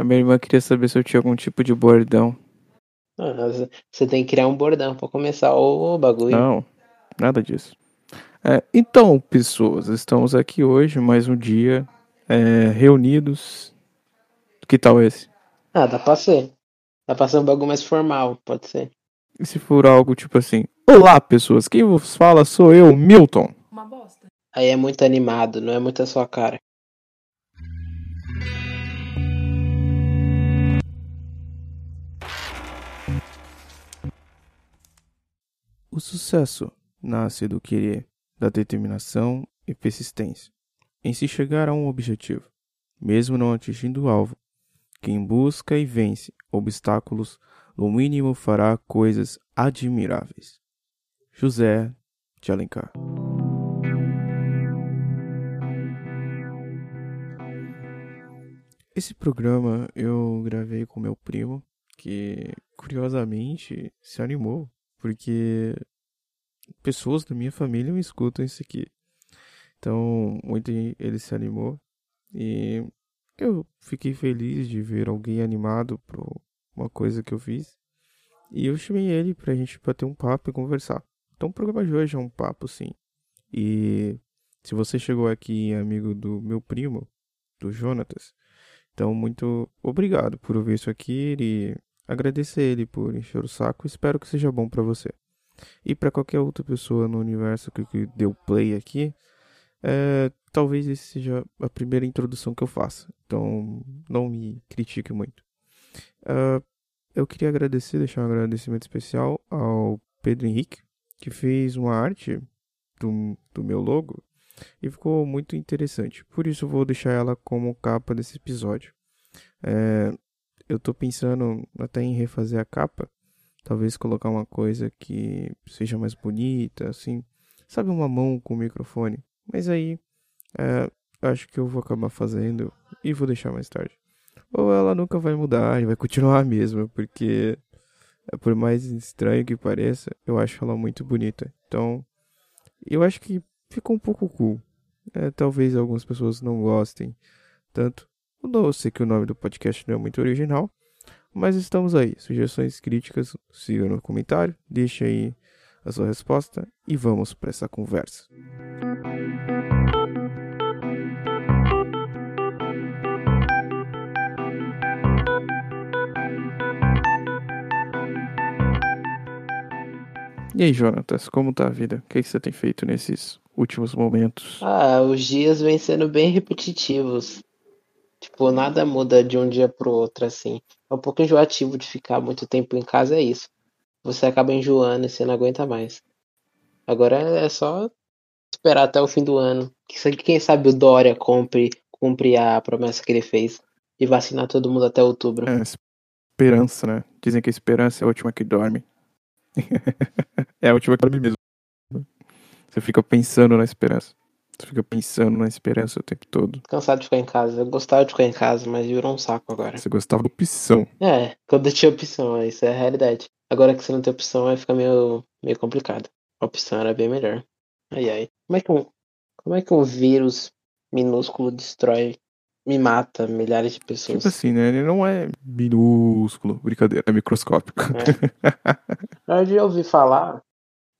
A minha irmã queria saber se eu tinha algum tipo de bordão. Ah, você tem que criar um bordão pra começar o bagulho. Não, nada disso. É, então, pessoas, estamos aqui hoje, mais um dia, é, reunidos. Que tal esse? Ah, dá pra ser. Dá pra ser um bagulho mais formal, pode ser. E se for algo tipo assim: Olá, pessoas, quem vos fala sou eu, Milton. Uma bosta. Aí é muito animado, não é muito a sua cara. O sucesso nasce do querer, da determinação e persistência em se chegar a um objetivo, mesmo não atingindo o alvo. Quem busca e vence obstáculos, no mínimo fará coisas admiráveis. José de Alencar. Esse programa eu gravei com meu primo, que curiosamente se animou, porque pessoas da minha família me escutam isso aqui. Então, muito ele se animou e eu fiquei feliz de ver alguém animado por uma coisa que eu fiz. E eu chamei ele pra gente bater um papo e conversar. Então, o programa de hoje é um papo, sim. E se você chegou aqui, amigo do meu primo, do Jonatas, então muito obrigado por ouvir isso aqui e agradecer ele por encher o saco. Espero que seja bom para você. E para qualquer outra pessoa no universo que, deu play aqui, é, talvez esse seja a primeira introdução que eu faça. Então, não me critique muito. Uh, eu queria agradecer, deixar um agradecimento especial ao Pedro Henrique, que fez uma arte do, do meu logo e ficou muito interessante. Por isso, vou deixar ela como capa desse episódio. É, eu estou pensando até em refazer a capa, talvez colocar uma coisa que seja mais bonita, assim, sabe, uma mão com o microfone. Mas aí, é, acho que eu vou acabar fazendo e vou deixar mais tarde. Ou ela nunca vai mudar e vai continuar a mesma, porque é, por mais estranho que pareça, eu acho ela muito bonita. Então, eu acho que ficou um pouco cool. É, talvez algumas pessoas não gostem tanto. Eu sei que o nome do podcast não é muito original, mas estamos aí. Sugestões, críticas, siga no comentário, deixe aí a sua resposta e vamos para essa conversa. E aí, Jonatas, como tá a vida? O que, você tem feito nesses últimos momentos? Ah, os dias vêm sendo bem repetitivos. Tipo, nada muda de um dia pro outro, assim. É um pouco enjoativo de ficar muito tempo em casa, é isso. Você acaba enjoando e você não aguenta mais. Agora é só esperar até o fim do ano. Quem sabe o Dória compre, cumpre a promessa que ele fez e vacinar todo mundo até outubro. É, esperança, né? Dizem que a esperança é a última que dorme. é a última que dorme mesmo. Você fica pensando na esperança. Você fica pensando na esperança o tempo todo. Cansado de ficar em casa. Eu gostava de ficar em casa, mas virou um saco agora. Você gostava da opção. É, quando tinha opção, isso é a realidade. Agora que você não tem opção, aí fica meio, meio complicado. A opção era bem melhor. Ai ai. Como é que um, como é que um vírus minúsculo destrói, me mata milhares de pessoas? Tipo assim, né? Ele não é minúsculo, brincadeira, é microscópico. É. Eu já ouvi falar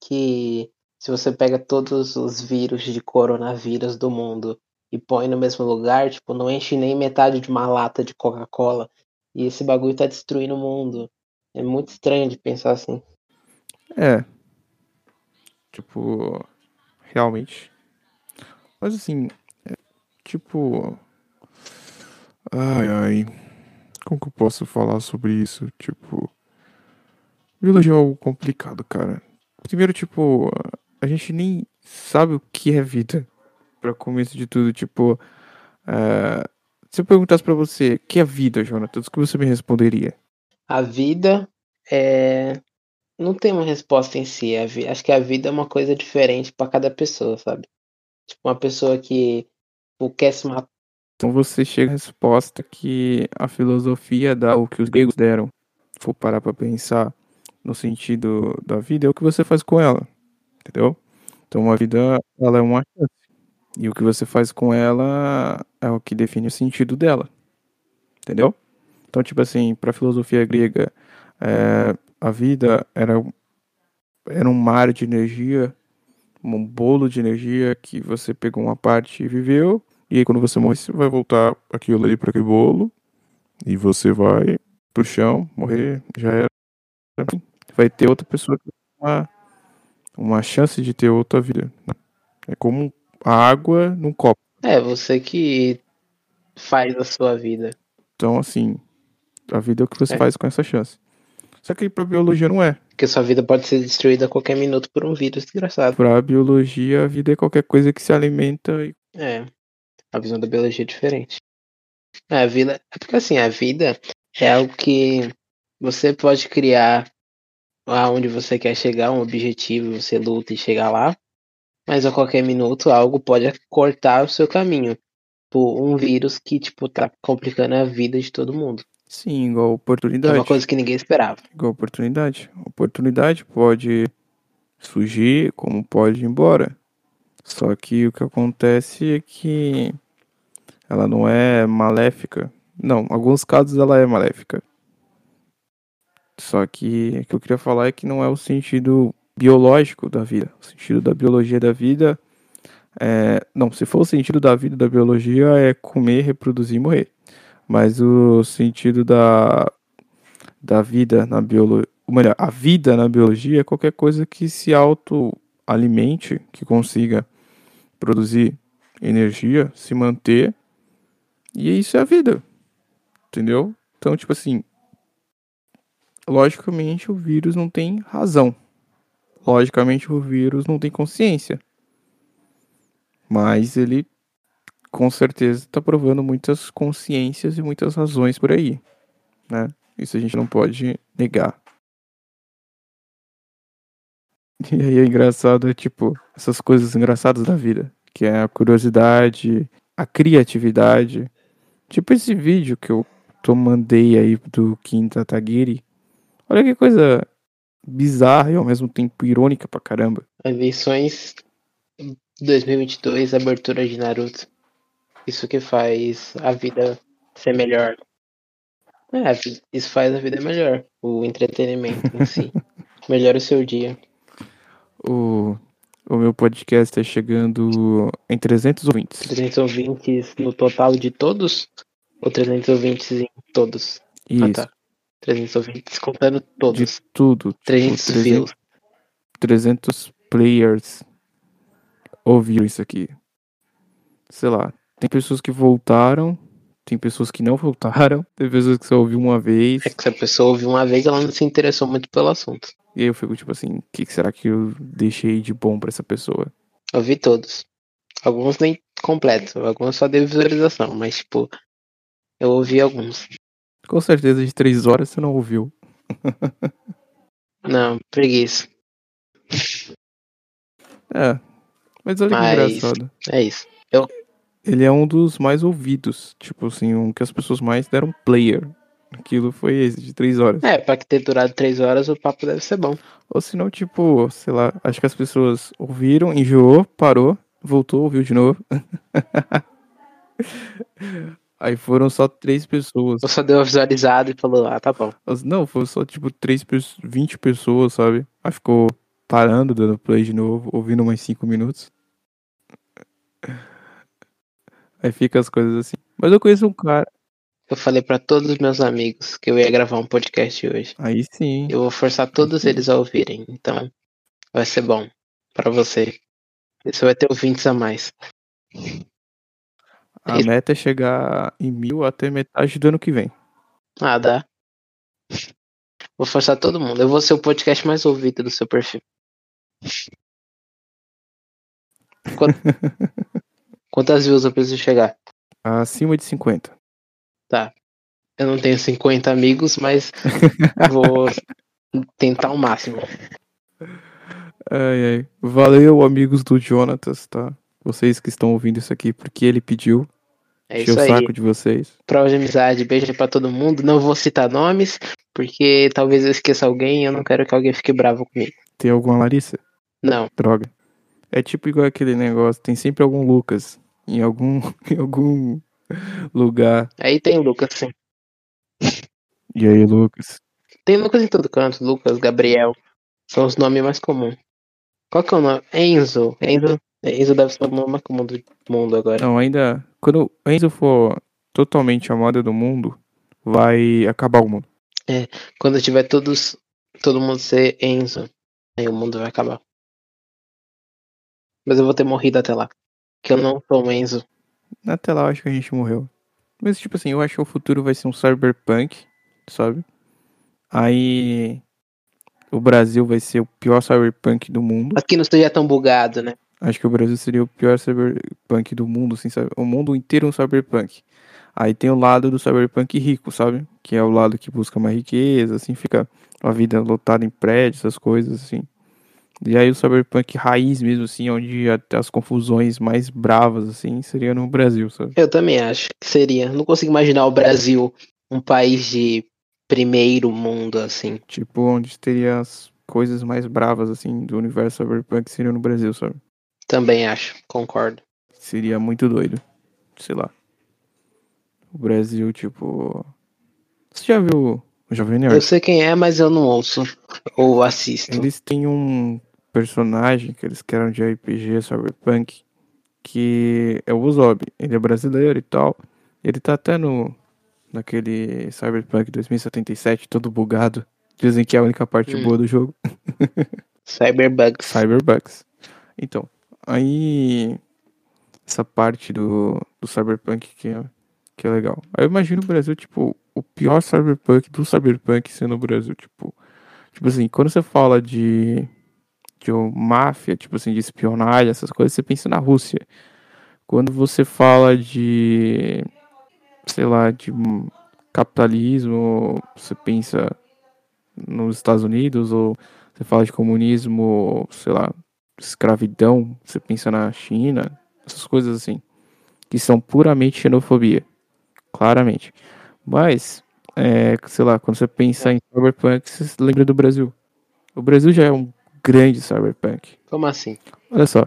que se você pega todos os vírus de coronavírus do mundo e põe no mesmo lugar, tipo, não enche nem metade de uma lata de Coca-Cola. E esse bagulho tá destruindo o mundo. É muito estranho de pensar assim. É. Tipo, realmente. Mas assim, é, tipo. Ai, ai. Como que eu posso falar sobre isso? Tipo. Village é algo complicado, cara. Primeiro, tipo, a gente nem sabe o que é vida. Pra começo de tudo, tipo. Uh, se eu perguntasse pra você, o que é vida, Jonathan? O que você me responderia? A vida é. Não tem uma resposta em si. Acho que a vida é uma coisa diferente para cada pessoa, sabe? Tipo, uma pessoa que tipo, quer se matar. Então você chega à resposta que a filosofia dá o que os gregos deram. For parar pra pensar no sentido da vida, é o que você faz com ela entendeu? Então a vida ela é uma chance. E o que você faz com ela é o que define o sentido dela. Entendeu? Então, tipo assim, para a filosofia grega, é, a vida era, era um mar de energia, um bolo de energia que você pegou uma parte e viveu, e aí quando você morre, você vai voltar aquilo ali para aquele bolo, e você vai pro chão, morrer, já era. Vai ter outra pessoa que uma, uma chance de ter outra vida. né? É como a água num copo. É, você que faz a sua vida. Então, assim, a vida é o que você É. faz com essa chance. Só que pra biologia não é. Porque sua vida pode ser destruída a qualquer minuto por um vírus desgraçado. Pra biologia, a vida é qualquer coisa que se alimenta e É. A visão da biologia é diferente. É, a vida. É porque assim, a vida é algo que você pode criar aonde você quer chegar, um objetivo, você luta e chega lá. Mas a qualquer minuto algo pode cortar o seu caminho. Por um vírus que, tipo, tá complicando a vida de todo mundo. sim, igual Que é oportunidade. uma coisa que ninguém esperava. Igual oportunidade. Oportunidade pode surgir, como pode ir embora. Só que o que acontece é que ela não é maléfica. Não, em alguns casos ela é maléfica. Só que o que eu queria falar é que não é o sentido biológico da vida. O sentido da biologia da vida é. Não, se for o sentido da vida da biologia é comer, reproduzir e morrer. Mas o sentido da, da vida na biologia. Melhor, a vida na biologia é qualquer coisa que se autoalimente, que consiga produzir energia, se manter. E isso é a vida. Entendeu? Então, tipo assim. Logicamente, o vírus não tem razão. Logicamente, o vírus não tem consciência. Mas ele, com certeza, está provando muitas consciências e muitas razões por aí. Né? Isso a gente não pode negar. E aí é engraçado, é tipo, essas coisas engraçadas da vida. Que é a curiosidade, a criatividade. Tipo esse vídeo que eu tô mandei aí do Quinta Taguiri. Olha que coisa bizarra e ao mesmo tempo irônica pra caramba. Eleições 2022, abertura de Naruto. Isso que faz a vida ser melhor. É, isso faz a vida melhor. O entretenimento em si. Melhora o seu dia. O, o meu podcast tá chegando em 300 ouvintes. 300 ouvintes no total de todos? Ou 300 ouvintes em todos? Isso, Ah, tá. 300 ouvintes contando de todos. tudo. Tipo, 300 views. 300 players ouviram isso aqui. Sei lá, tem pessoas que voltaram, tem pessoas que não voltaram, tem pessoas que só ouviu uma vez. É que se a pessoa ouviu uma vez, ela não se interessou muito pelo assunto. E aí eu fico tipo assim, o que será que eu deixei de bom pra essa pessoa? Eu vi todos. Alguns nem completos, alguns só deu visualização, mas tipo, eu ouvi alguns. Com certeza de três horas você não ouviu. Não, preguiça. É. Mas olha que engraçado. É isso. Ele é um dos mais ouvidos. Tipo assim, um que as pessoas mais deram player. Aquilo foi esse, de três horas. É, pra que ter durado três horas, o papo deve ser bom. Ou se não, tipo, sei lá, acho que as pessoas ouviram, enjoou, parou, voltou, ouviu de novo. Aí foram só três pessoas. Eu só deu uma visualizada e falou, ah, tá bom. Não, foram só tipo três, 20 pessoas, sabe? Aí ficou parando, dando play de novo, ouvindo mais cinco minutos. Aí fica as coisas assim. Mas eu conheço um cara. Eu falei pra todos os meus amigos que eu ia gravar um podcast hoje. Aí sim. Eu vou forçar todos eles a ouvirem. Então, vai ser bom pra você. Você vai ter ouvintes a mais. A meta é chegar em mil até metade do ano que vem. Ah, dá. Vou forçar todo mundo. Eu vou ser o podcast mais ouvido do seu perfil. Quant- Quantas views eu preciso chegar? Acima de 50. Eu não tenho 50 amigos, mas vou tentar o máximo. Ai, ai. Valeu, amigos do Jonatas, tá? Vocês que estão ouvindo isso aqui porque ele pediu. É isso o aí. saco de vocês. Prova de amizade, beijo pra todo mundo. Não vou citar nomes, porque talvez eu esqueça alguém e eu não quero que alguém fique bravo comigo. Tem alguma Larissa? Não, Droga. É tipo igual aquele negócio, tem sempre algum Lucas em algum, em algum lugar. aí tem o Lucas, sim. E aí, Lucas? Tem Lucas em todo canto, Lucas, Gabriel. São os nomes mais comuns. Qual que é o nome? Enzo. Enzo, Enzo deve ser o mais comum do mundo agora. Não, ainda. Quando o Enzo for totalmente a moda do mundo, vai acabar o mundo. Quando tiver todos, todo mundo ser Enzo, aí o mundo vai acabar. Mas eu vou ter morrido até lá. Que eu não sou um Enzo. Até lá eu acho que a gente morreu. Mas, tipo assim, eu acho que o futuro vai ser um cyberpunk, sabe? Aí. O Brasil vai ser o pior cyberpunk do mundo. Aqui não esteja tão bugado, né? Acho que o Brasil seria o pior cyberpunk do mundo, assim, sabe? O mundo inteiro é um cyberpunk. Aí tem o lado do cyberpunk rico, sabe? Que é o lado que busca mais riqueza, assim, fica a vida lotada em prédios, essas coisas, assim. E aí o cyberpunk raiz mesmo, assim, onde até as confusões mais bravas, assim, seria no Brasil, sabe? Eu também acho que seria. Não consigo imaginar o Brasil um país de primeiro mundo, assim. Tipo, onde teria as coisas mais bravas, assim, do universo cyberpunk seria no Brasil, sabe? Também acho, concordo. Seria muito doido. Sei lá. O Brasil, tipo. Você já viu o Jovem Nerd? Eu sei quem é, mas eu não ouço ou assisto. Eles têm um personagem que eles criaram de RPG Cyberpunk que é o Usopp. Ele é brasileiro e tal. Ele tá até no naquele Cyberpunk 2077 todo bugado. Dizem que é a única parte Hum. boa do jogo. Cyberbugs. Cyberbugs. Então, aí essa parte do, do Cyberpunk que é, que é legal. Aí eu imagino o Brasil, tipo, o pior Cyberpunk do Cyberpunk sendo o Brasil, tipo, tipo assim, quando você fala de de máfia, tipo assim, de espionagem, essas coisas, você pensa na Rússia. Quando você fala de sei lá, de capitalismo, você pensa nos Estados Unidos ou você fala de comunismo, sei lá, escravidão, você pensa na China, essas coisas assim, que são puramente xenofobia, claramente. Mas, é, sei lá, quando você pensa em cyberpunk, você se lembra do Brasil. O Brasil já é um grande cyberpunk. Como assim? Olha só,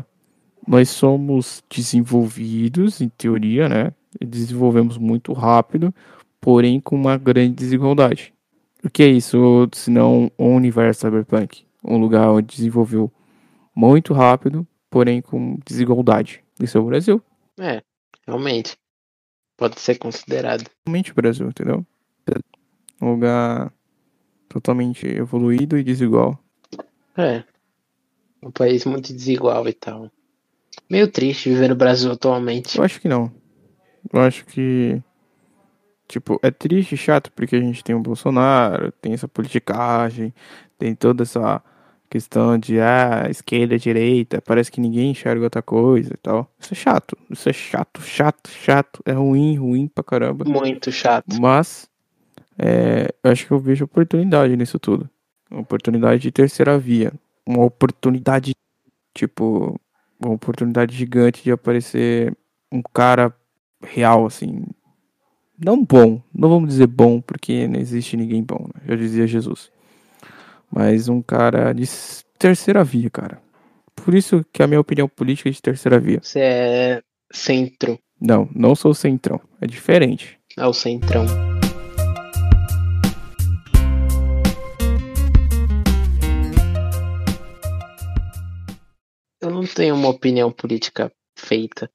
nós somos desenvolvidos, em teoria, né? Desenvolvemos muito rápido, porém com uma grande desigualdade. O que é isso, senão um universo cyberpunk? Um lugar onde desenvolveu muito rápido, porém com desigualdade. Isso é o Brasil. É, realmente. Pode ser considerado. Realmente o Brasil, entendeu? Um lugar totalmente evoluído e desigual. É. Um país muito desigual e tal. Meio triste viver no Brasil atualmente. Eu acho que não. Eu acho que. Tipo, é triste e chato porque a gente tem o Bolsonaro, tem essa politicagem, tem toda essa questão de ah, esquerda, direita, parece que ninguém enxerga outra coisa e tal. Isso é chato. Isso é chato, chato, chato. É ruim, ruim pra caramba. Muito chato. Mas é, eu acho que eu vejo oportunidade nisso tudo. Uma oportunidade de terceira via. Uma oportunidade, tipo, uma oportunidade gigante de aparecer um cara real, assim. Não bom, não vamos dizer bom, porque não existe ninguém bom, né? Já dizia Jesus. Mas um cara de terceira via, cara. Por isso que a minha opinião política é de terceira via. Você é centro. Não, não sou centrão. É diferente. É o centrão. Eu não tenho uma opinião política feita.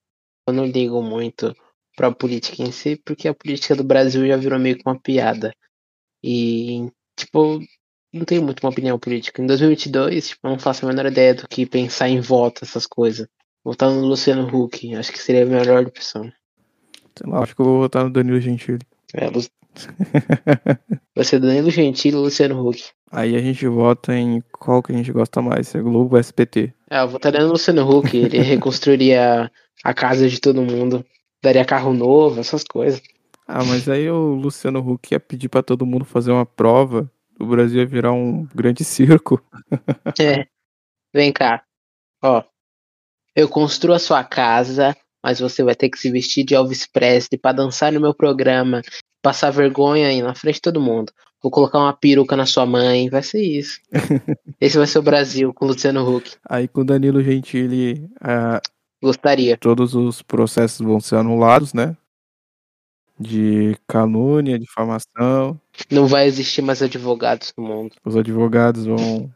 Eu não ligo muito pra política em si, porque a política do Brasil já virou meio que uma piada. E, tipo, não tenho muito uma opinião política. Em 2022, tipo, eu não faço a menor ideia do que pensar em voto, essas coisas. Votar no Luciano Huck, acho que seria a melhor opção. Sei lá, acho que eu vou votar no Danilo Gentili. É, Lu- Vai ser Danilo Gentili e Luciano Huck. Aí a gente vota em qual que a gente gosta mais, se é Globo ou SPT. É, eu votaria no Luciano Huck, ele reconstruiria a casa de todo mundo, daria carro novo, essas coisas. Ah, mas aí o Luciano Huck ia pedir pra todo mundo fazer uma prova, o Brasil ia virar um grande circo. É. Vem cá. Ó. Eu construo a sua casa, mas você vai ter que se vestir de Elvis Presley pra dançar no meu programa, passar vergonha aí na frente de todo mundo. Vou colocar uma peruca na sua mãe, vai ser isso. Esse vai ser o Brasil com o Luciano Huck. Aí com o Danilo Gentili, ah, Gostaria. todos os processos vão ser anulados, né? De calúnia, difamação. Não vai existir mais advogados no mundo. Os advogados vão.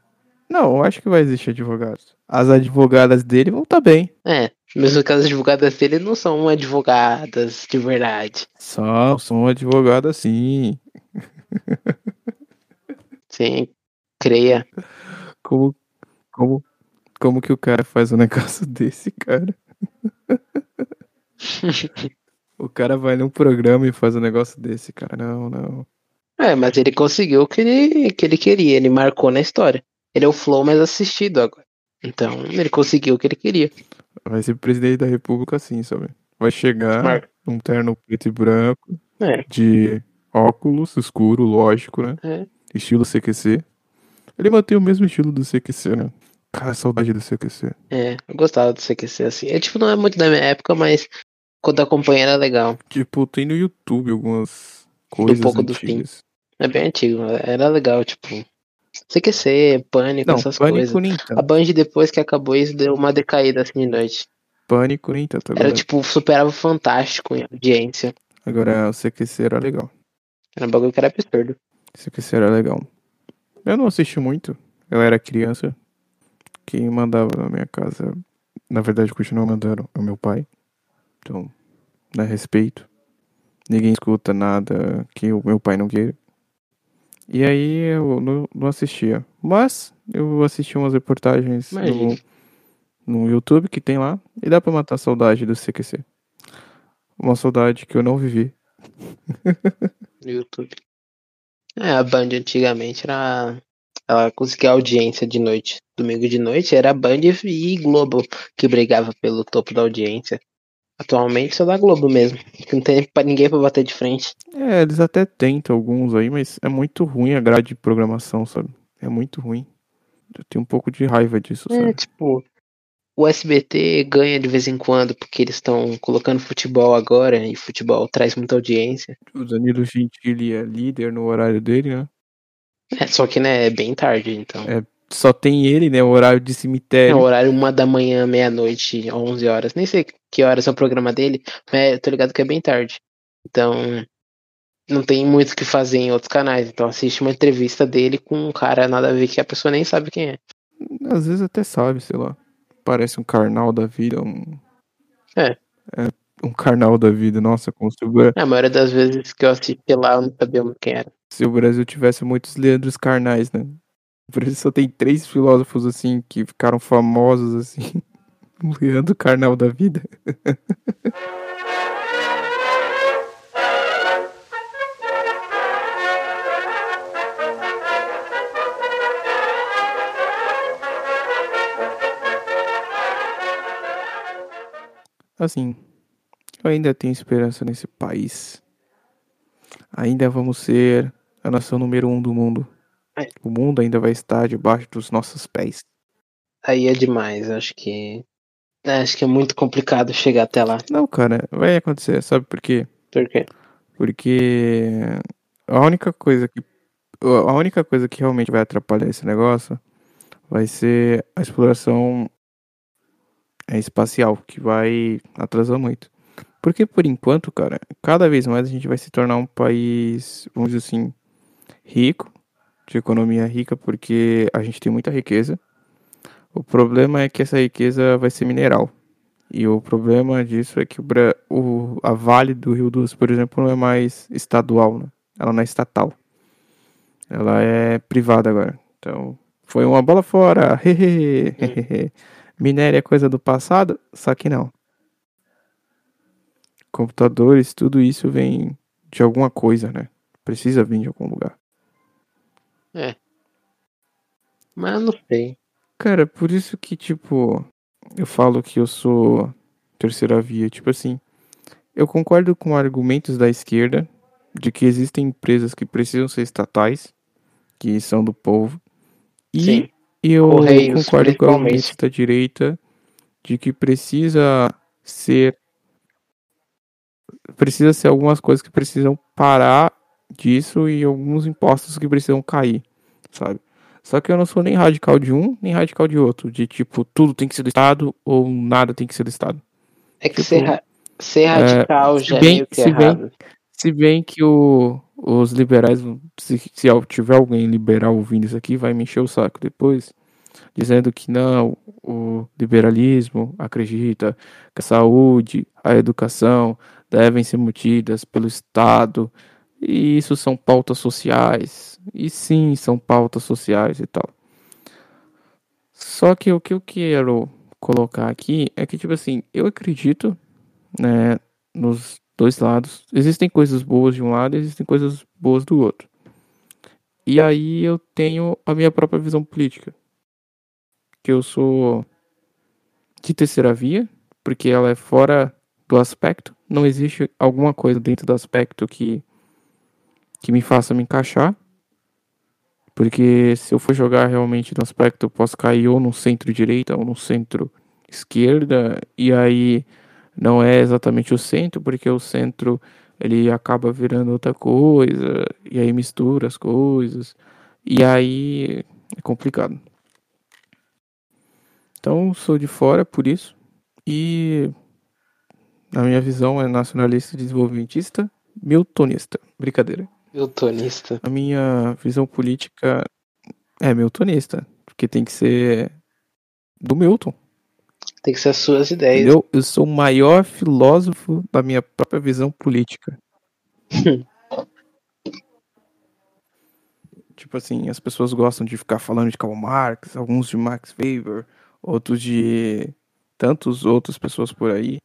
Não, eu acho que vai existir advogados. As advogadas dele vão estar tá bem. É, mesmo que as advogadas dele não são advogadas de verdade. São, são advogadas sim. Sim, creia. Como, como, como que o cara faz um negócio desse, cara? o cara vai num programa e faz um negócio desse, cara. Não, não. É, mas ele conseguiu o que ele, que ele queria. Ele marcou na história. Ele é o flow mais assistido agora. Então, ele conseguiu o que ele queria. Vai ser presidente da república assim, sabe? Vai chegar Marco. um terno preto e branco, é. de óculos escuro, lógico, né? É. Estilo CQC. Ele mantém o mesmo estilo do CQC, né? Cara, saudade do CQC. É, eu gostava do CQC assim. É tipo, não é muito da minha época, mas quando acompanha era legal. Tipo, tem no YouTube algumas coisas. Um pouco antigas. do fim. É bem antigo, era legal, tipo. CQC, Pânico, não, essas pânico coisas. Nem tanto. A Band, depois que acabou isso, deu uma decaída assim de noite. Pânico nem tanto. Agora... Era tipo, superava Fantástico em audiência. Agora o CQC era legal. Era um bagulho que era absurdo. CQC era legal. Eu não assisti muito. Eu era criança. Quem mandava na minha casa, na verdade, continua mandando é o meu pai. Então, né, respeito. Ninguém escuta nada que o meu pai não queira. E aí eu não, não assistia. Mas eu assisti umas reportagens no, no YouTube que tem lá. E dá pra matar a saudade do CQC. Uma saudade que eu não vivi. no YouTube. É, a Band antigamente era. Ela conseguia audiência de noite. Domingo de noite era Band e Globo que brigava pelo topo da audiência. Atualmente só da Globo mesmo. Não tem pra ninguém pra bater de frente. É, eles até tentam alguns aí, mas é muito ruim a grade de programação, sabe? É muito ruim. Eu tenho um pouco de raiva disso, é, sabe? É, tipo, o SBT ganha de vez em quando porque eles estão colocando futebol agora e futebol traz muita audiência. O Danilo Gentili é líder no horário dele, né? É, só que né, é bem tarde, então. É, só tem ele, né? O horário de cemitério. É, o horário uma da manhã, meia-noite, 11 horas. Nem sei que horas é o programa dele, mas tô ligado que é bem tarde. Então, não tem muito o que fazer em outros canais. Então assiste uma entrevista dele com um cara nada a ver que a pessoa nem sabe quem é. Às vezes até sabe, sei lá parece um carnal da vida. Um... É. é. Um carnal da vida, nossa, como se o A maioria das vezes que eu assisti lá, eu não sabia quem era. Se o Brasil tivesse muitos Leandros carnais, né? Por isso só tem três filósofos, assim, que ficaram famosos, assim. O Leandro Carnal da vida. Assim, eu ainda tenho esperança nesse país. Ainda vamos ser a nação número um do mundo. É. O mundo ainda vai estar debaixo dos nossos pés. Aí é demais, acho que. Acho que é muito complicado chegar até lá. Não, cara, vai acontecer, sabe por quê? Por quê? Porque a única coisa que. A única coisa que realmente vai atrapalhar esse negócio vai ser a exploração é espacial, que vai atrasar muito. Porque por enquanto, cara, cada vez mais a gente vai se tornar um país, vamos dizer assim, rico, de economia rica, porque a gente tem muita riqueza. O problema é que essa riqueza vai ser mineral. E o problema disso é que o, o, a Vale do Rio Doce, por exemplo, não é mais estadual, né? ela não é estatal. Ela é privada agora. Então, foi uma bola fora. Minério é coisa do passado? Só que não. Computadores, tudo isso vem de alguma coisa, né? Precisa vir de algum lugar. É. Mas eu não sei. Cara, por isso que, tipo, eu falo que eu sou terceira via. Tipo assim, eu concordo com argumentos da esquerda de que existem empresas que precisam ser estatais, que são do povo. E Sim. Eu Correios, concordo com a argumento da direita de que precisa ser precisa ser algumas coisas que precisam parar disso e alguns impostos que precisam cair, sabe? Só que eu não sou nem radical de um, nem radical de outro, de tipo, tudo tem que ser do Estado ou nada tem que ser do Estado. É que tipo, ser, ra ser radical é, já é bem, é meio que se errado. Bem, Se bem que o, os liberais, se, se tiver alguém liberal ouvindo isso aqui, vai me encher o saco depois, dizendo que não, o liberalismo acredita que a saúde, a educação devem ser mantidas pelo Estado, e isso são pautas sociais. E sim, são pautas sociais e tal. Só que o que eu quero colocar aqui é que, tipo assim, eu acredito, né, nos dois lados. Existem coisas boas de um lado e existem coisas boas do outro. E aí eu tenho a minha própria visão política. Que eu sou de terceira via, porque ela é fora do aspecto. Não existe alguma coisa dentro do aspecto que, que me faça me encaixar. Porque se eu for jogar realmente no aspecto, eu posso cair ou no centro-direita ou no centro-esquerda. E aí não é exatamente o centro, porque o centro ele acaba virando outra coisa. E aí mistura as coisas. E aí é complicado. Então sou de fora por isso. E a minha visão é nacionalista, desenvolvimentista, miltonista. Brincadeira. Miltonista. A minha visão política é miltonista, porque tem que ser do Milton. Tem que ser as suas ideias. Entendeu? Eu sou o maior filósofo da minha própria visão política. tipo assim, as pessoas gostam de ficar falando de Karl Marx, alguns de Max Weber, outros de tantos outras pessoas por aí.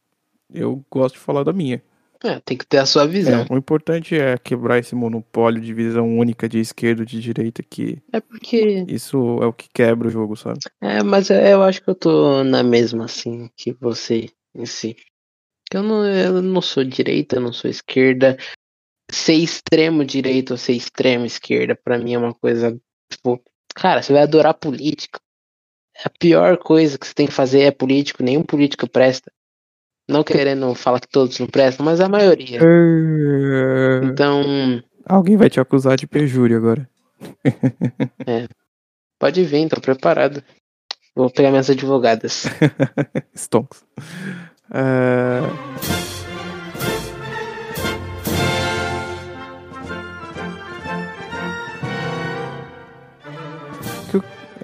Eu gosto de falar da minha. É, tem que ter a sua visão. É, o importante é quebrar esse monopólio de visão única de esquerda e de direita que. É porque. Isso é o que quebra o jogo, sabe? É, mas eu acho que eu tô na mesma, assim, que você em si. Eu não, eu não sou direita, eu não sou esquerda. Ser extremo direita ou ser extremo esquerda, para mim é uma coisa. Tipo, cara, você vai adorar política. A pior coisa que você tem que fazer é político, nenhum político presta. Não querendo falar que todos não prestam, mas a maioria. É. Então. Alguém vai te acusar de perjúrio agora. é. Pode vir, tô preparado. Vou pegar minhas advogadas. Stonks. Uh...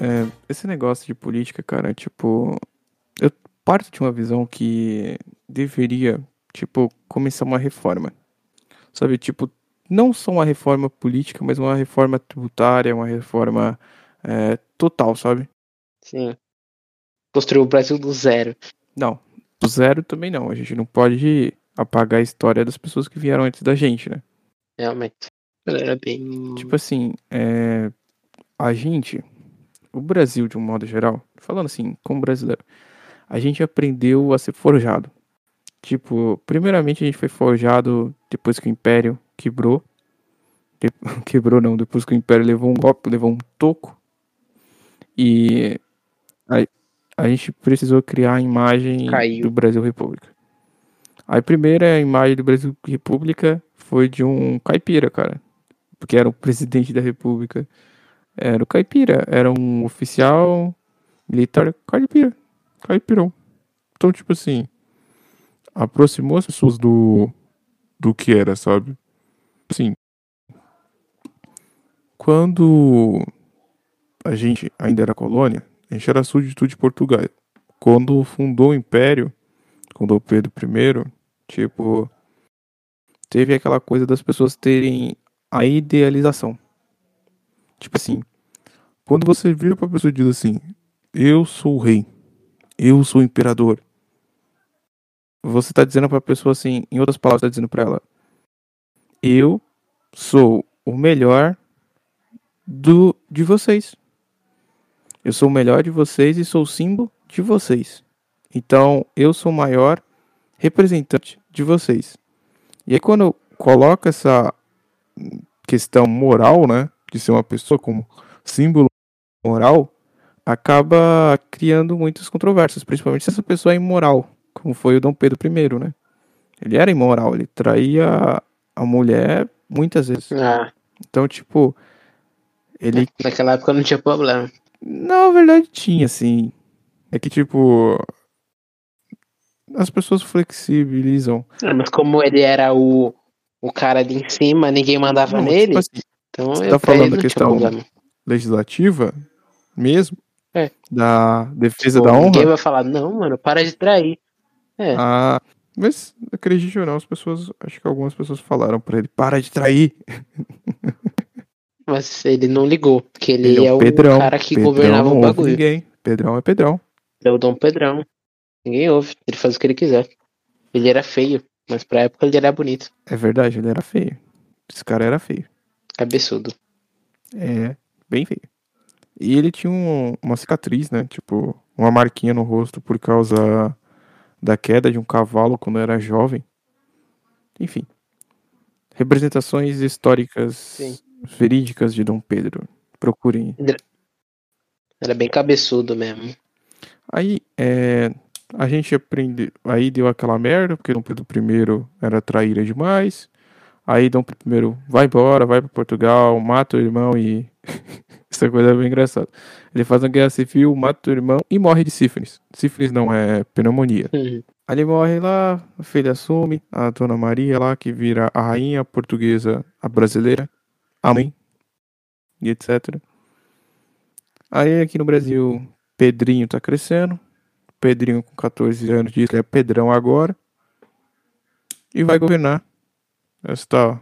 É, esse negócio de política, cara, tipo, parto de uma visão que deveria, tipo, começar uma reforma. Sabe, tipo, não só uma reforma política, mas uma reforma tributária, uma reforma é, total, sabe? Sim. Construir o Brasil do zero. Não, do zero também não. A gente não pode apagar a história das pessoas que vieram antes da gente, né? Realmente. Era bem. Tipo assim, é... a gente, o Brasil de um modo geral, falando assim, como brasileiro, a gente aprendeu a ser forjado. Tipo, primeiramente a gente foi forjado depois que o Império quebrou. De... quebrou não, depois que o Império levou um golpe, levou um toco. E a, a gente precisou criar a imagem Caiu. do Brasil República. A primeira imagem do Brasil República foi de um caipira, cara. Porque era o presidente da República. Era o caipira, era um oficial militar caipira caipirão. Então, tipo assim, aproximou as pessoas do, do que era, sabe? Sim. Quando a gente ainda era colônia, a gente era súdito de Portugal. Quando fundou o Império, quando o Pedro I, tipo, teve aquela coisa das pessoas terem a idealização. Tipo assim, quando você vira pra pessoa e diz assim, eu sou o rei, eu sou o imperador. Você está dizendo para a pessoa assim, em outras palavras, está dizendo para ela: Eu sou o melhor do de vocês. Eu sou o melhor de vocês e sou o símbolo de vocês. Então, eu sou o maior representante de vocês. E aí, quando coloca essa questão moral, né, de ser uma pessoa como símbolo moral, acaba criando muitas controvérsias, principalmente se essa pessoa é imoral, como foi o Dom Pedro I, né? Ele era imoral, ele traía a mulher muitas vezes. Ah. Então, tipo, ele. Naquela época não tinha problema. Na verdade tinha, sim. É que, tipo. As pessoas flexibilizam. Ah, mas como ele era o, o cara de em cima, ninguém mandava Não, nele. tipo assim, então você tá falando da questão legislativa mesmo, É. da defesa Tipo, da honra. Ninguém vai falar, não, mano, para de trair. É. Ah, mas acredite ou não, as pessoas, acho que algumas pessoas falaram pra ele, para de trair. Mas ele não ligou, porque ele, Ele é o Pedrão. cara que Pedrão governava o bagulho. ninguém. Pedrão é Pedrão. É o Dom Pedrão. Ninguém ouve, ele faz o que ele quiser. Ele era feio, mas pra época ele era bonito. É verdade, ele era feio. Esse cara era feio. Cabeçudo. É, bem feio. E ele tinha um- uma cicatriz, né? Tipo, uma marquinha no rosto por causa da queda de um cavalo quando era jovem. Enfim. Representações históricas Sim. verídicas de Dom Pedro. Procurem. Era bem cabeçudo mesmo. Aí, é, a gente aprende. Aí deu aquela merda, porque Dom Pedro I era traíra demais. Aí Dom Pedro I vai embora, vai para Portugal, mata o irmão e. Essa coisa é bem engraçada. Ele faz uma guerra civil, mata o irmão e morre de sífilis. Sífilis não, é pneumonia. Uhum. Aí ele morre lá, a filha assume, a Dona Maria lá, que vira a rainha portuguesa, a brasileira, a mãe, e etc. Aí aqui no Brasil, Pedrinho tá crescendo. Pedrinho com 14 anos diz que é Pedrão agora. E vai governar esta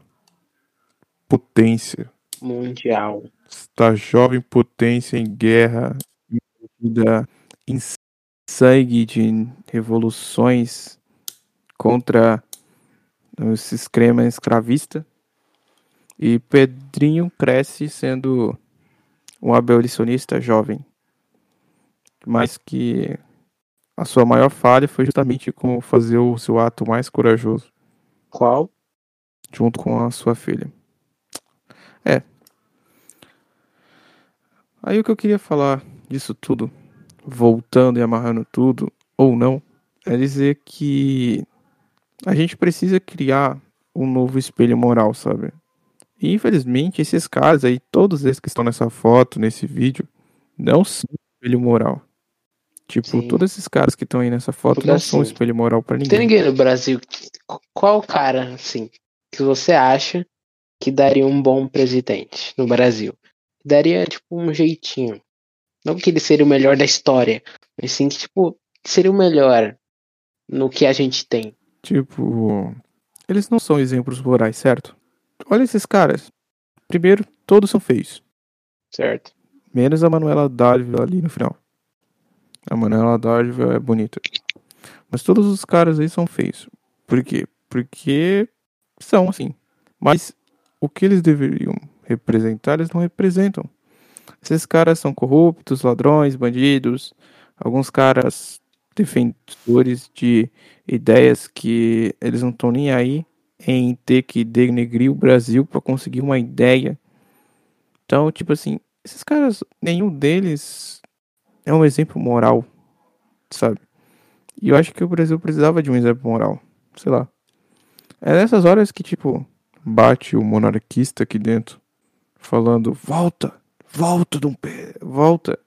potência, Mundial. Esta jovem potência em guerra, envolvida em sangue de revoluções contra o sistema escravista. E Pedrinho cresce sendo um abolicionista jovem. Mas que a sua maior falha foi justamente com fazer o seu ato mais corajoso Qual? junto com a sua filha. É. Aí o que eu queria falar disso tudo, voltando e amarrando tudo, ou não, é dizer que a gente precisa criar um novo espelho moral, sabe? E infelizmente esses caras aí, todos esses que estão nessa foto, nesse vídeo, não são espelho moral. Tipo, Sim. todos esses caras que estão aí nessa foto Porque não são assim, espelho moral pra Tem ninguém. ninguém no Brasil. Qual cara, assim, que você acha que daria um bom presidente no Brasil? Daria, tipo, um jeitinho. Não que ele seria o melhor da história, mas sim que, tipo, seria o melhor no que a gente tem. Tipo, eles não são exemplos morais, certo? Olha esses caras. Primeiro, todos são feios. Certo? Menos a Manuela Dávila ali no final. A Manuela Dávila é bonita. Mas todos os caras aí são feios. Por quê? Porque são assim. Mas o que eles deveriam representar, eles não representam. Esses caras são corruptos, ladrões, bandidos. Alguns caras defensores de ideias que eles não estão nem aí em ter que denegrir o Brasil para conseguir uma ideia. Então, tipo assim, esses caras, nenhum deles é um exemplo moral, sabe? E eu acho que o Brasil precisava de um exemplo moral, sei lá. É nessas horas que, tipo, bate o monarquista aqui dentro, falando: volta, volta, Dom Pedro, volta,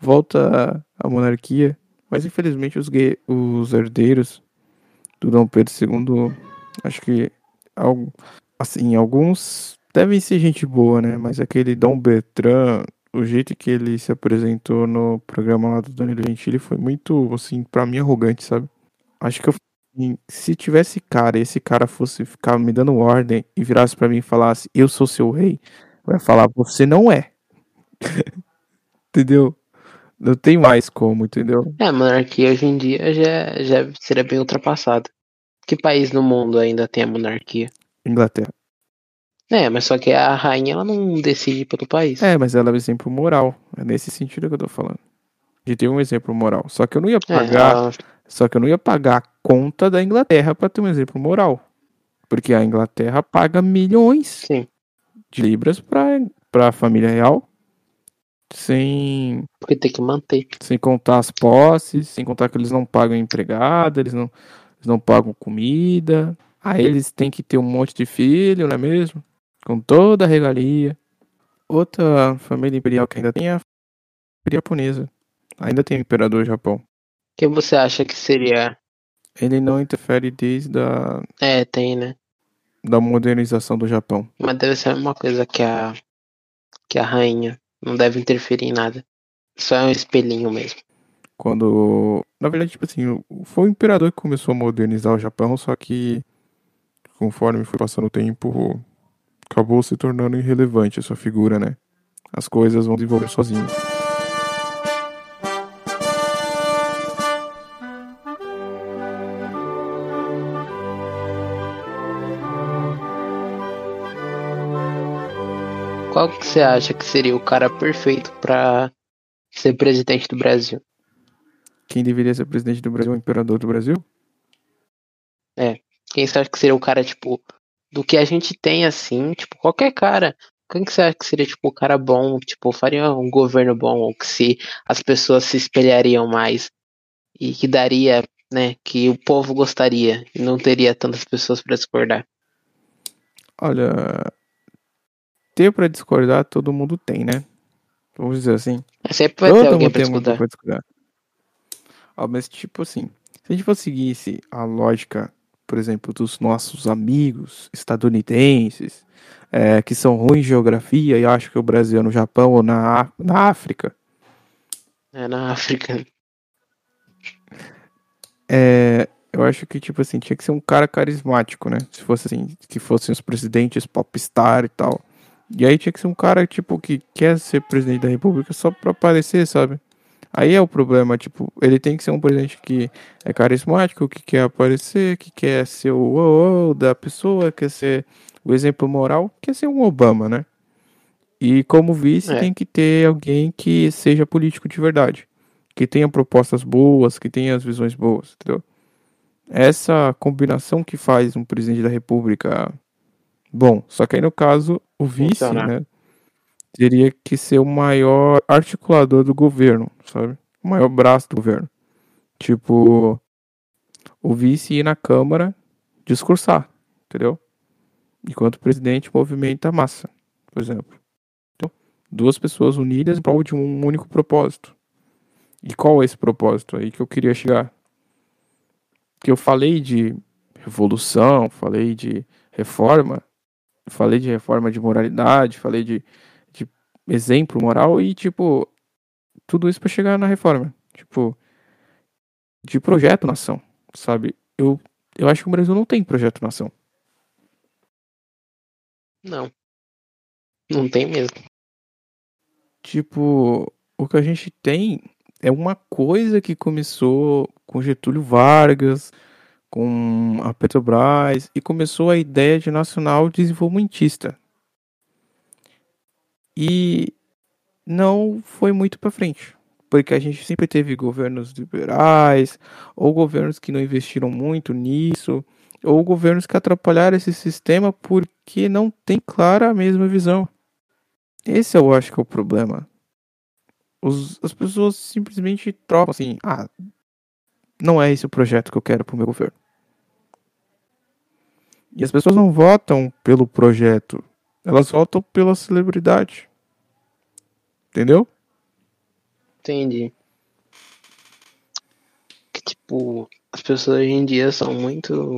volta a, monarquia. Mas infelizmente os, gue- os herdeiros do Dom Pedro II, acho que, assim, alguns devem ser gente boa, né? Mas aquele Dom Bertrand, o jeito que ele se apresentou no programa lá do Danilo Gentili foi muito, assim, pra mim arrogante, sabe? Acho que eu, assim, se tivesse cara e esse cara fosse ficar me dando ordem e virasse pra mim e falasse, eu sou seu rei, eu ia falar, você não é. entendeu? Não tem mais como, entendeu? É, a monarquia hoje em dia já, já seria bem ultrapassada. Que país no mundo ainda tem a monarquia? Inglaterra. É, mas só que a rainha ela não decide pelo país. É, mas ela é um exemplo moral. É nesse sentido que eu tô falando. De ter um exemplo moral. Só que eu não ia É, pagar. ela- Só que eu não ia pagar conta da Inglaterra pra ter um exemplo moral. Porque a Inglaterra paga milhões sim. de libras pra, pra família real. Sem, Porque tem que manter. sem contar as posses, sem contar que eles não pagam empregada, eles não, eles não pagam comida. Aí eles têm que ter um monte de filho, não é mesmo? Com toda a regalia. Outra família imperial que ainda tem é a família japonesa. Ainda tem o imperador Japão. Quem você acha que seria. Ele não interfere desde a. É, tem, né? da modernização do Japão? Mas deve ser a mesma coisa que a, que a rainha. Não deve interferir em nada. Só é um espelhinho mesmo. Quando. Na verdade, tipo assim, foi o imperador que começou a modernizar o Japão, só que conforme foi passando o tempo, acabou se tornando irrelevante a sua figura, né? As coisas vão desenvolver sozinhas. Qual que você acha que seria o cara perfeito para ser presidente do Brasil? Quem deveria ser presidente do Brasil? O imperador do Brasil? É. Quem você acha que seria o cara, tipo, do que a gente tem assim, tipo, qualquer cara. Quem que você acha que seria, tipo, o cara bom, tipo, faria um governo bom, ou que se as pessoas se espelhariam mais e que daria, né, que o povo gostaria e não teria tantas pessoas para discordar? Olha, ter para discordar todo mundo tem, né? Vamos dizer assim. É sempre vai todo ter alguém muito discordar. pra discordar. Ó, mas tipo assim, se a gente for seguisse a lógica, por exemplo, dos nossos amigos estadunidenses, é, que são ruins em geografia e acham que o Brasil é no Japão ou na, na África, É na África. é, eu acho que, tipo assim, tinha que ser um cara carismático, né? Se fosse assim, que fossem os presidentes popstar e tal. E aí tinha que ser um cara, tipo, que quer ser presidente da república só pra aparecer, sabe? Aí é o problema, tipo, ele tem que ser um presidente que é carismático, que quer aparecer, que quer ser o oh, oh da pessoa, quer ser o exemplo moral, quer ser um Obama, né? E como vice É. tem que ter alguém que seja político de verdade, que tenha propostas boas, que tenha as visões boas, entendeu? Essa combinação que faz um presidente da república bom. Só que aí no caso, o vice, Funcionar. né? Teria que ser o maior articulador do governo, sabe? O maior braço do governo. Tipo, o vice ir na Câmara discursar, entendeu? Enquanto o presidente movimenta a massa, por exemplo. Então, duas pessoas unidas em prol de um único propósito. E qual é esse propósito aí que eu queria chegar? Que eu falei de revolução, falei de reforma, falei de reforma de moralidade, falei de, de exemplo moral e, tipo, tudo isso pra chegar na reforma. Tipo, de projeto nação, sabe? Eu, eu acho que o Brasil não tem projeto nação. Não. Não tem mesmo. Tipo, o que a gente tem é uma coisa que começou com Getúlio Vargas, com a Petrobras, e começou a ideia de nacional desenvolvimentista. E não foi muito para frente, porque a gente sempre teve governos liberais, ou governos que não investiram muito nisso, ou governos que atrapalharam esse sistema porque não tem clara a mesma visão. Esse eu acho que é o problema. Os, as pessoas simplesmente trocam assim, ah, não é esse o projeto que eu quero pro meu governo. E as pessoas não votam pelo projeto, elas votam pela celebridade. Entendeu? Entendi. Que tipo, as pessoas hoje em dia são muito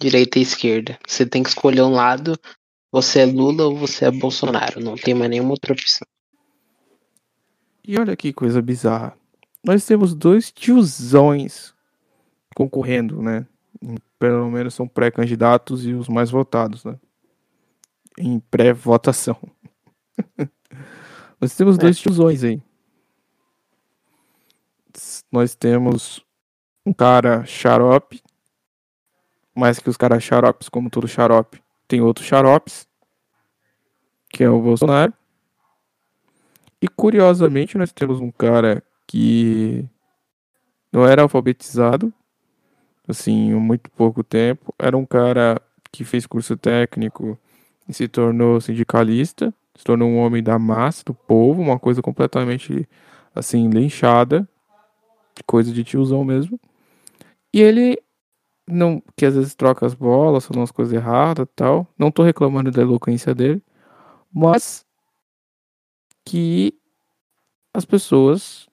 direita e esquerda. Você tem que escolher um lado, você é Lula ou você é Bolsonaro. Não tem mais nenhuma outra opção. E olha que coisa bizarra. Nós temos dois tiozões concorrendo, né? Pelo menos são pré-candidatos e os mais votados, né? Em pré-votação. Nós temos É. dois tiozões aí. Nós temos um cara xarope, mais que os caras xaropes, como todo xarope, tem outros xaropes, que é o Bolsonaro. E curiosamente, nós temos um cara que não era alfabetizado, assim, muito pouco tempo. Era um cara que fez curso técnico e se tornou sindicalista, se tornou um homem da massa, do povo, uma coisa completamente, assim, linchada, coisa de tiozão mesmo. E ele não, que às vezes troca as bolas, falando umas coisas erradas tal. Não tô reclamando da eloquência dele, mas que as pessoas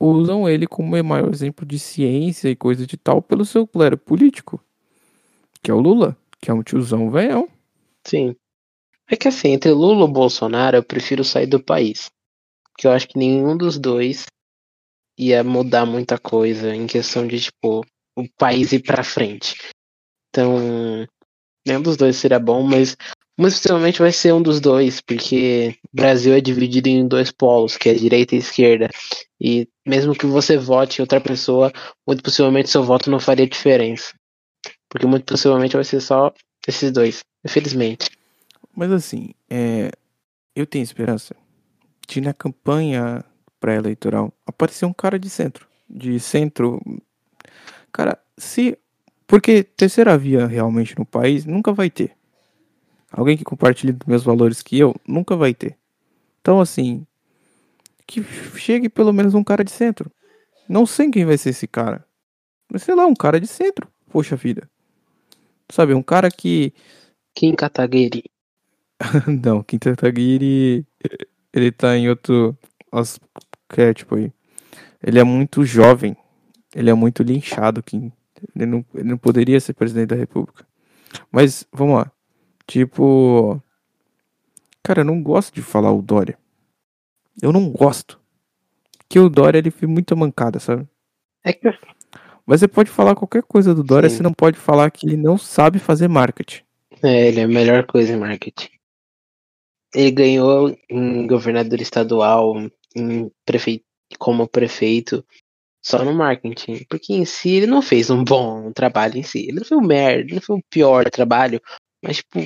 usam ele como maior exemplo de ciência e coisa de tal pelo seu clero político, que é o Lula, que é um tiozão velhão. Sim. É que assim, entre Lula e Bolsonaro, eu prefiro sair do país. Porque eu acho que nenhum dos dois ia mudar muita coisa em questão de, tipo, o país ir pra frente. Então, nenhum dos dois seria bom, mas muito possivelmente vai ser um dos dois, porque o Brasil é dividido em dois polos, que é direita e esquerda. E mesmo que você vote outra pessoa, muito possivelmente seu voto não faria diferença. Porque muito possivelmente vai ser só esses dois, infelizmente. Mas assim, é, eu tenho esperança de na campanha pré-eleitoral aparecer um cara de centro. De centro. Cara, se. Porque terceira via realmente no país nunca vai ter. Alguém que compartilhe dos meus valores que eu nunca vai ter. Então, assim. Que chegue pelo menos um cara de centro. Não sei quem vai ser esse cara. Mas sei lá, um cara de centro. Poxa vida. Sabe, um cara que. Kim Kataguiri. Não, Kim Kataguiri. Ele tá em outro arquétipo aí. Ele é muito jovem. Ele é muito linchado. Kim. Ele não, ele não poderia ser presidente da república. Mas, vamos lá. Tipo. Cara, eu não gosto de falar o Dória. Eu não gosto. Que o Dória ele foi muita mancada, sabe? É que Mas você pode falar qualquer coisa do Dória, Sim. você não pode falar que ele não sabe fazer marketing. É, ele é a melhor coisa em marketing. Ele ganhou em governador estadual, em prefeito, como prefeito, só no marketing. Porque em si ele não fez um bom trabalho em si. Ele não foi um merda, ele não foi o pior trabalho, mas tipo,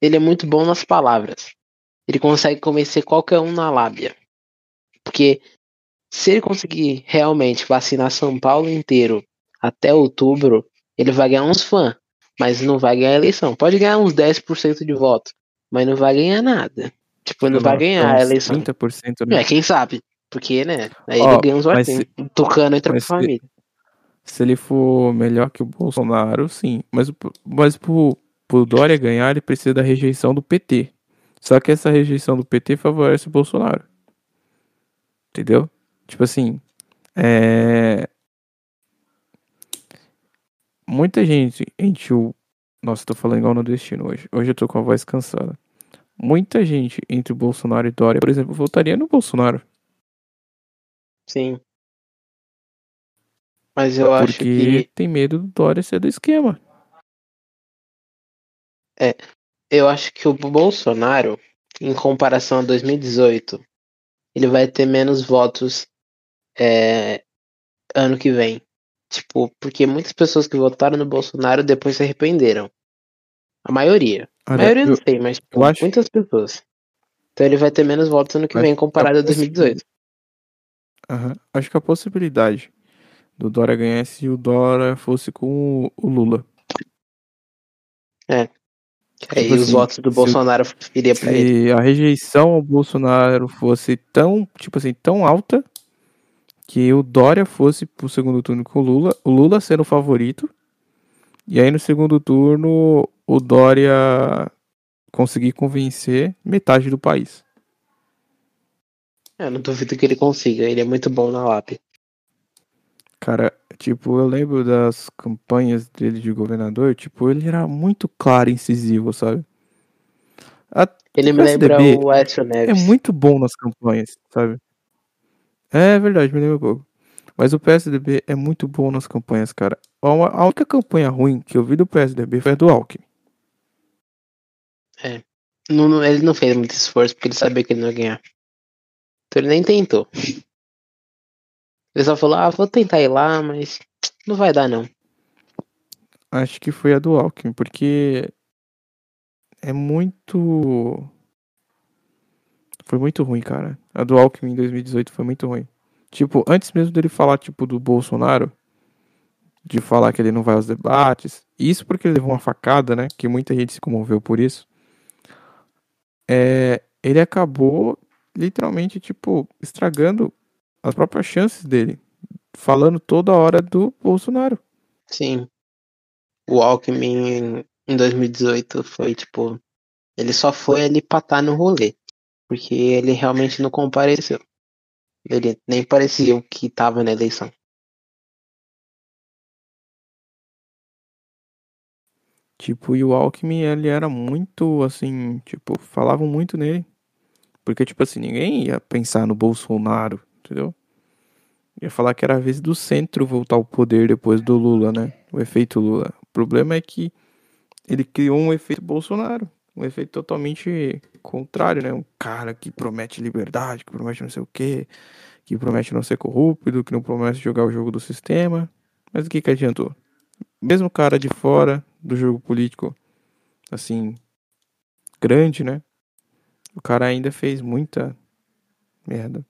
ele é muito bom nas palavras. Ele consegue convencer qualquer um na lábia. Porque se ele conseguir realmente vacinar São Paulo inteiro até outubro, ele vai ganhar uns fãs mas não vai ganhar a eleição. Pode ganhar uns 10% de voto, mas não vai ganhar nada. Tipo, não vai ganhar a eleição. 30%, né? É, quem sabe? Porque, né? Aí Ó, ele ganha uns mas votinhos. Tucano entra pra se- família. Se ele for melhor que o Bolsonaro, sim. Mas, mas pro, pro Dória ganhar, ele precisa da rejeição do PT. Só que essa rejeição do PT favorece o Bolsonaro. Entendeu? Tipo assim, é... Muita gente encheu... Nossa, tô falando igual no destino hoje. Hoje eu tô com a voz cansada. Muita gente entre o Bolsonaro e Dória, por exemplo, votaria no Bolsonaro. Sim. Mas eu acho porque que. tem medo do Dória ser do esquema. Eu acho que o Bolsonaro, em comparação a 2018, ele vai ter menos votos é, ano que vem. Tipo, porque muitas pessoas que votaram no Bolsonaro depois se arrependeram. A maioria. A Olha, maioria não eu- sei, mas tipo, acho- muitas pessoas. Então ele vai ter menos votos ano que Mas vem comparado a é possível. 2018. Aham. Acho que a possibilidade do Dória ganhar é se o Dória fosse com o- Lula. Aí Tipo os assim, votos do se- Bolsonaro iria pra ele. Se a rejeição ao Bolsonaro fosse tão, tipo assim, tão alta que o Dória fosse pro segundo turno com o Lula, o Lula sendo o favorito, e aí no segundo turno o Dória conseguir convencer metade do país. Eu não duvido que ele consiga, ele é muito bom na lápis. Cara, tipo, eu lembro das campanhas dele de governador, tipo, ele era muito claro e incisivo, sabe? A- Ele me lembra o Aécio é Neves. muito bom nas campanhas, sabe? É verdade, me lembra um pouco. Mas o PSDB é muito bom nas campanhas, cara. A única campanha ruim que eu vi do PSDB foi a do Alckmin. Não- não- ele não fez muito esforço porque ele sabia que ele não ia ganhar. Então ele nem tentou. Ele só falou, ah, vou tentar ir lá, mas não vai dar não. Acho que foi a do Alckmin, porque é muito. Foi muito ruim, cara. A do Alckmin em 2018 foi muito ruim. Tipo, antes mesmo dele falar, tipo, do Bolsonaro, de falar que ele não vai aos debates, isso porque ele levou uma facada, né? Que muita gente se comoveu por isso. É, ele acabou literalmente, tipo, estragando as próprias chances dele. Falando toda hora do Bolsonaro. Sim. O Alckmin em 2018 foi tipo. Ele só foi ali pra estar no rolê. Porque ele realmente não compareceu. Ele nem parecia o que tava na eleição. Tipo, e o Alckmin, ele era muito, assim, tipo, falavam muito nele. Porque, tipo assim, ninguém ia pensar no Bolsonaro, entendeu? Ia falar que era a vez do centro voltar ao poder depois do Lula, né? O efeito Lula. O problema é que ele criou um efeito Bolsonaro. Um efeito totalmente contrário, né? Um cara que promete liberdade, que promete não sei o quê, que promete não ser corrupto, que não promete jogar o jogo do sistema. Mas o que que adiantou? Mesmo cara de fora do jogo político, assim, grande, né? O cara ainda fez muita merda.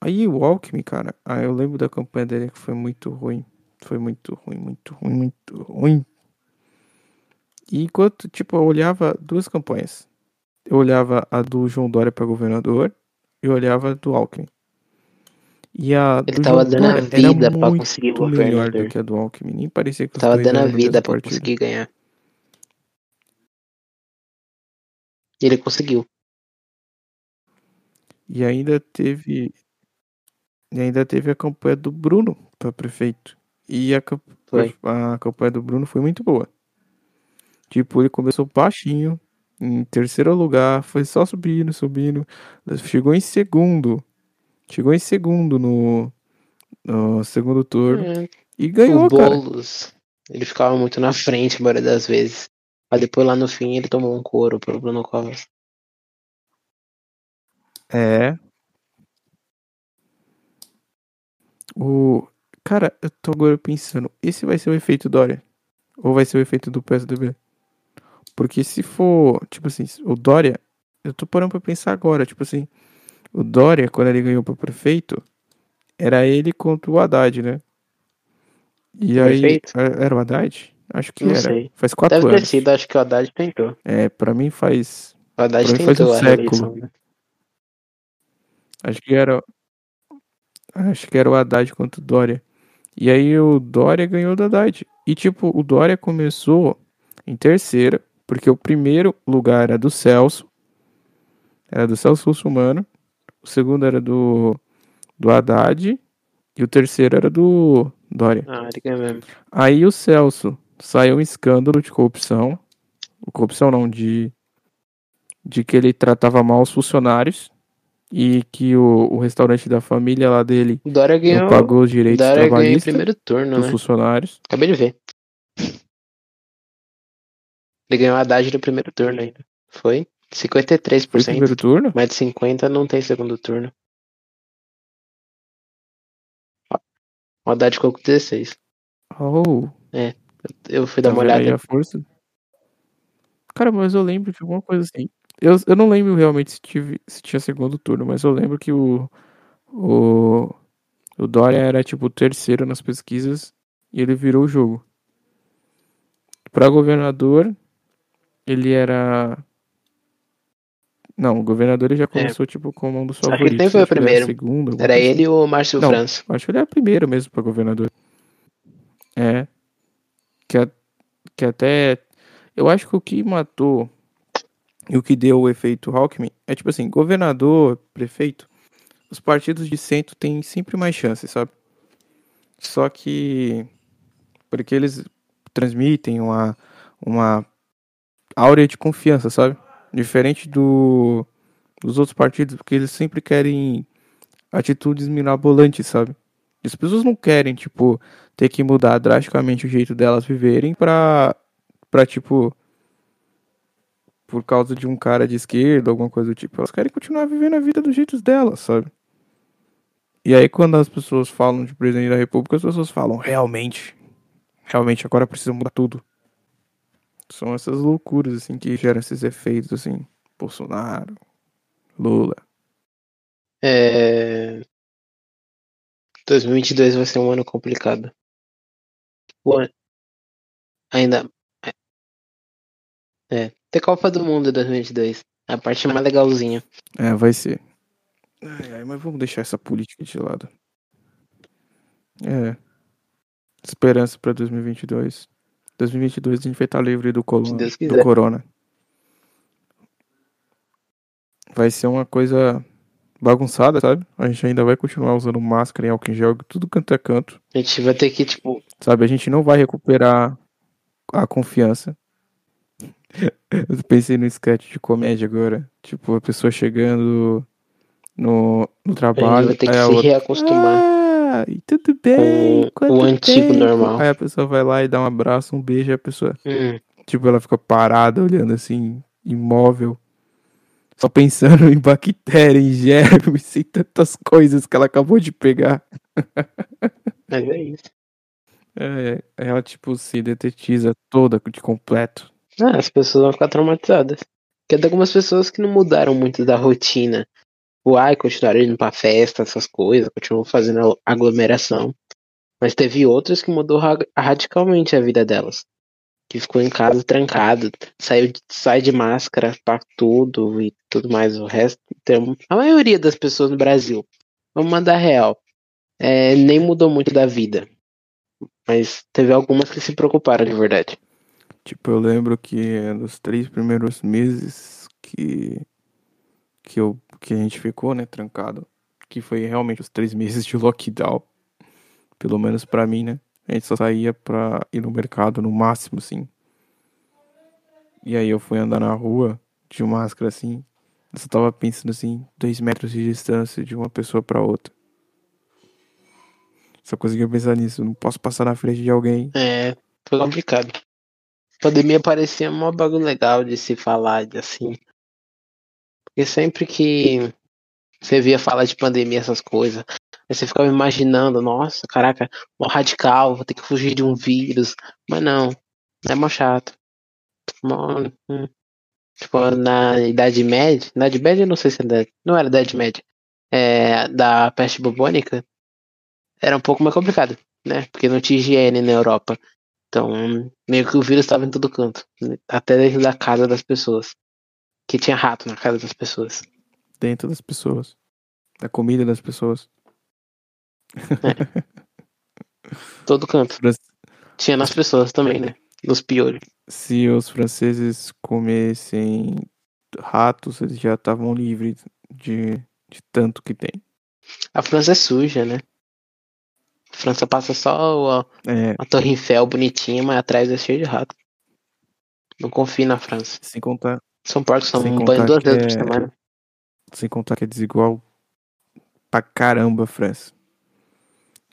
Aí o Alckmin, cara, ah, eu lembro da campanha dele que foi muito ruim. Foi muito ruim, muito ruim, muito ruim. E enquanto, tipo, eu olhava duas campanhas. Eu olhava a do João Dória para governador e olhava a do Alckmin. E a Ele tava João dando a Dória vida era pra muito conseguir melhor governador. do que a do Alckmin. Nem parecia que os Tava dando a vida pra partido. conseguir ganhar. E ele conseguiu. E ainda teve. E ainda teve a campanha do Bruno para prefeito. E a, camp- Foi. a campanha do Bruno foi muito boa. Tipo, ele começou baixinho, em terceiro lugar, foi só subindo, subindo. Chegou em segundo. Chegou em segundo no, no segundo turno. É, E ganhou, o cara. Boulos, ele ficava muito na frente a maioria das vezes. Mas depois lá no fim ele tomou um couro pro Bruno Covas. É. O. Cara, eu tô agora pensando, esse vai ser o efeito Dória? Ou vai ser o efeito do PSDB? Porque se for, tipo assim, o Dória, eu tô parando pra pensar agora, tipo assim, o Dória, quando ele ganhou pra prefeito, era ele contra o Haddad, né? E aí. Prefeito? é- Era o Haddad? Acho que Não era. sei. Faz quatro Deve ter anos. sido, acho que o Haddad tentou. É, pra mim faz. O Haddad Pra mim faz tentou um século. né? Acho que era. Acho que era o Haddad contra o Dória. E aí o Dória ganhou do Haddad. E tipo, o Dória começou em terceira, porque o primeiro lugar era do Celso. Era do Celso Russomano. O segundo era do, do Haddad. E o terceiro era do Dória. Ah, ele ganhou mesmo. Aí o Celso saiu um escândalo de corrupção. Corrupção não, de, de que ele tratava mal os funcionários. E que o, o restaurante da família lá dele Dória ganhou. pagou os direitos Dória trabalhistas primeiro turno, dos né? funcionários. Acabei de ver. Ele ganhou a Haddad no primeiro turno ainda. Foi? Foi 53%. primeiro turno? Mais de 50% não tem segundo turno. O Haddad ficou com 16%. Oh, Eu fui dar tá uma olhada. a força? Cara, mas eu lembro de alguma coisa assim. Eu, eu não lembro realmente se, tive, se tinha segundo turno, mas eu lembro que o, o, o Dória era tipo o terceiro nas pesquisas e ele virou o jogo. Pra governador, ele era. Não, o governador ele já começou tipo como um dos É. Só que favoritos. quem foi o acho ele primeiro? segundo, alguma Era coisa ele e o Márcio Não. França. Acho que ele é o primeiro mesmo pra governador. É. Que, a- que até. Eu acho que o que matou e o que deu o efeito Alckmin é tipo assim: governador, prefeito, os partidos de centro têm sempre mais chances, sabe? Só que. Porque eles transmitem uma, uma áurea de confiança, sabe? Diferente do, dos outros partidos, porque eles sempre querem atitudes mirabolantes, sabe? As pessoas não querem, tipo, ter que mudar drasticamente o jeito delas viverem pra, pra tipo, por causa de um cara de esquerda, alguma coisa do tipo. Elas querem continuar vivendo a vida do jeito delas, sabe? E aí, quando as pessoas falam de presidente da república, as pessoas falam, realmente, realmente agora precisa mudar tudo. São essas loucuras, assim, que geram esses efeitos, assim. Bolsonaro, Lula. É... 2022 vai ser um ano complicado. An- Ainda. É. Tem Copa do Mundo em 2022. É a parte mais legalzinha. É, vai ser. Ai, ai, mas vamos deixar essa política de lado. É. Esperança pra 2022. 2022 a gente vai estar livre do, Deus do corona. Vai ser uma coisa bagunçada, sabe? A gente ainda vai continuar usando máscara e álcool em gel, tudo canto é canto. A gente vai ter que, tipo, Sabe? A gente não vai recuperar. a confiança. Eu pensei no sketch de comédia agora. Tipo, a pessoa chegando no, no A trabalho. gente vai ter que se outra, reacostumar ah, e tudo bem? com o antigo tempo?" normal. Aí a pessoa vai lá e dá um abraço, um beijo, e a pessoa, Hum, tipo, ela fica parada, olhando assim, imóvel. Só pensando em bactéria, em germes e tantas coisas que ela acabou de pegar. mas é isso. É, ela, tipo, se detetiza toda de completo. Ah, as pessoas vão ficar traumatizadas. Porque tem algumas pessoas que não mudaram muito da rotina. O ai, continuaram indo pra festa, essas coisas, continuam fazendo aglomeração. Mas teve outras que mudou ra- radicalmente a vida delas. Que ficou em casa trancado, saiu sai de máscara pra tudo e tudo mais. O resto, tem, a maioria das pessoas no Brasil, vamos mandar real, é, nem mudou muito da vida. Mas teve algumas que se preocuparam de verdade. Tipo, eu lembro que nos três primeiros meses que, que, eu, que a gente ficou, né, trancado, que foi realmente os três meses de lockdown, pelo menos pra mim, né? A gente só saía pra ir no mercado no máximo, assim. E aí eu fui andar na rua de máscara, assim. Eu só tava pensando, assim, dois metros de distância de uma pessoa pra outra. Só conseguia pensar nisso. Não posso passar na frente de alguém. É, foi complicado. Pandemia parecia um bagulho legal de se falar, de assim. Porque sempre que você via falar de pandemia, essas coisas, aí você ficava imaginando, nossa, caraca, mó radical, vou ter que fugir de um vírus. Mas não, é mó chato. Mó, hum. Tipo, na Idade Média, na Idade Média eu não sei se era, não era Idade Média, é, da peste bubônica, era um pouco mais complicado, né? Porque não tinha higiene na Europa. Então, meio que o vírus estava em todo canto, até dentro da casa das pessoas. Que tinha rato na casa das pessoas. Dentro das pessoas. Da comida das pessoas. Todo canto. Fran- Tinha nas pessoas também, né? Nos piolhos. Se os franceses comessem ratos, eles já estavam livres de, de tanto que tem. A França é suja, né? França passa só a, É, a Torre Eiffel bonitinha, mas atrás é cheio de rato. Não confie na França. sem contar, São porcos, são um banho duas vezes por é- semana. sem contar que é desigual pra caramba a França.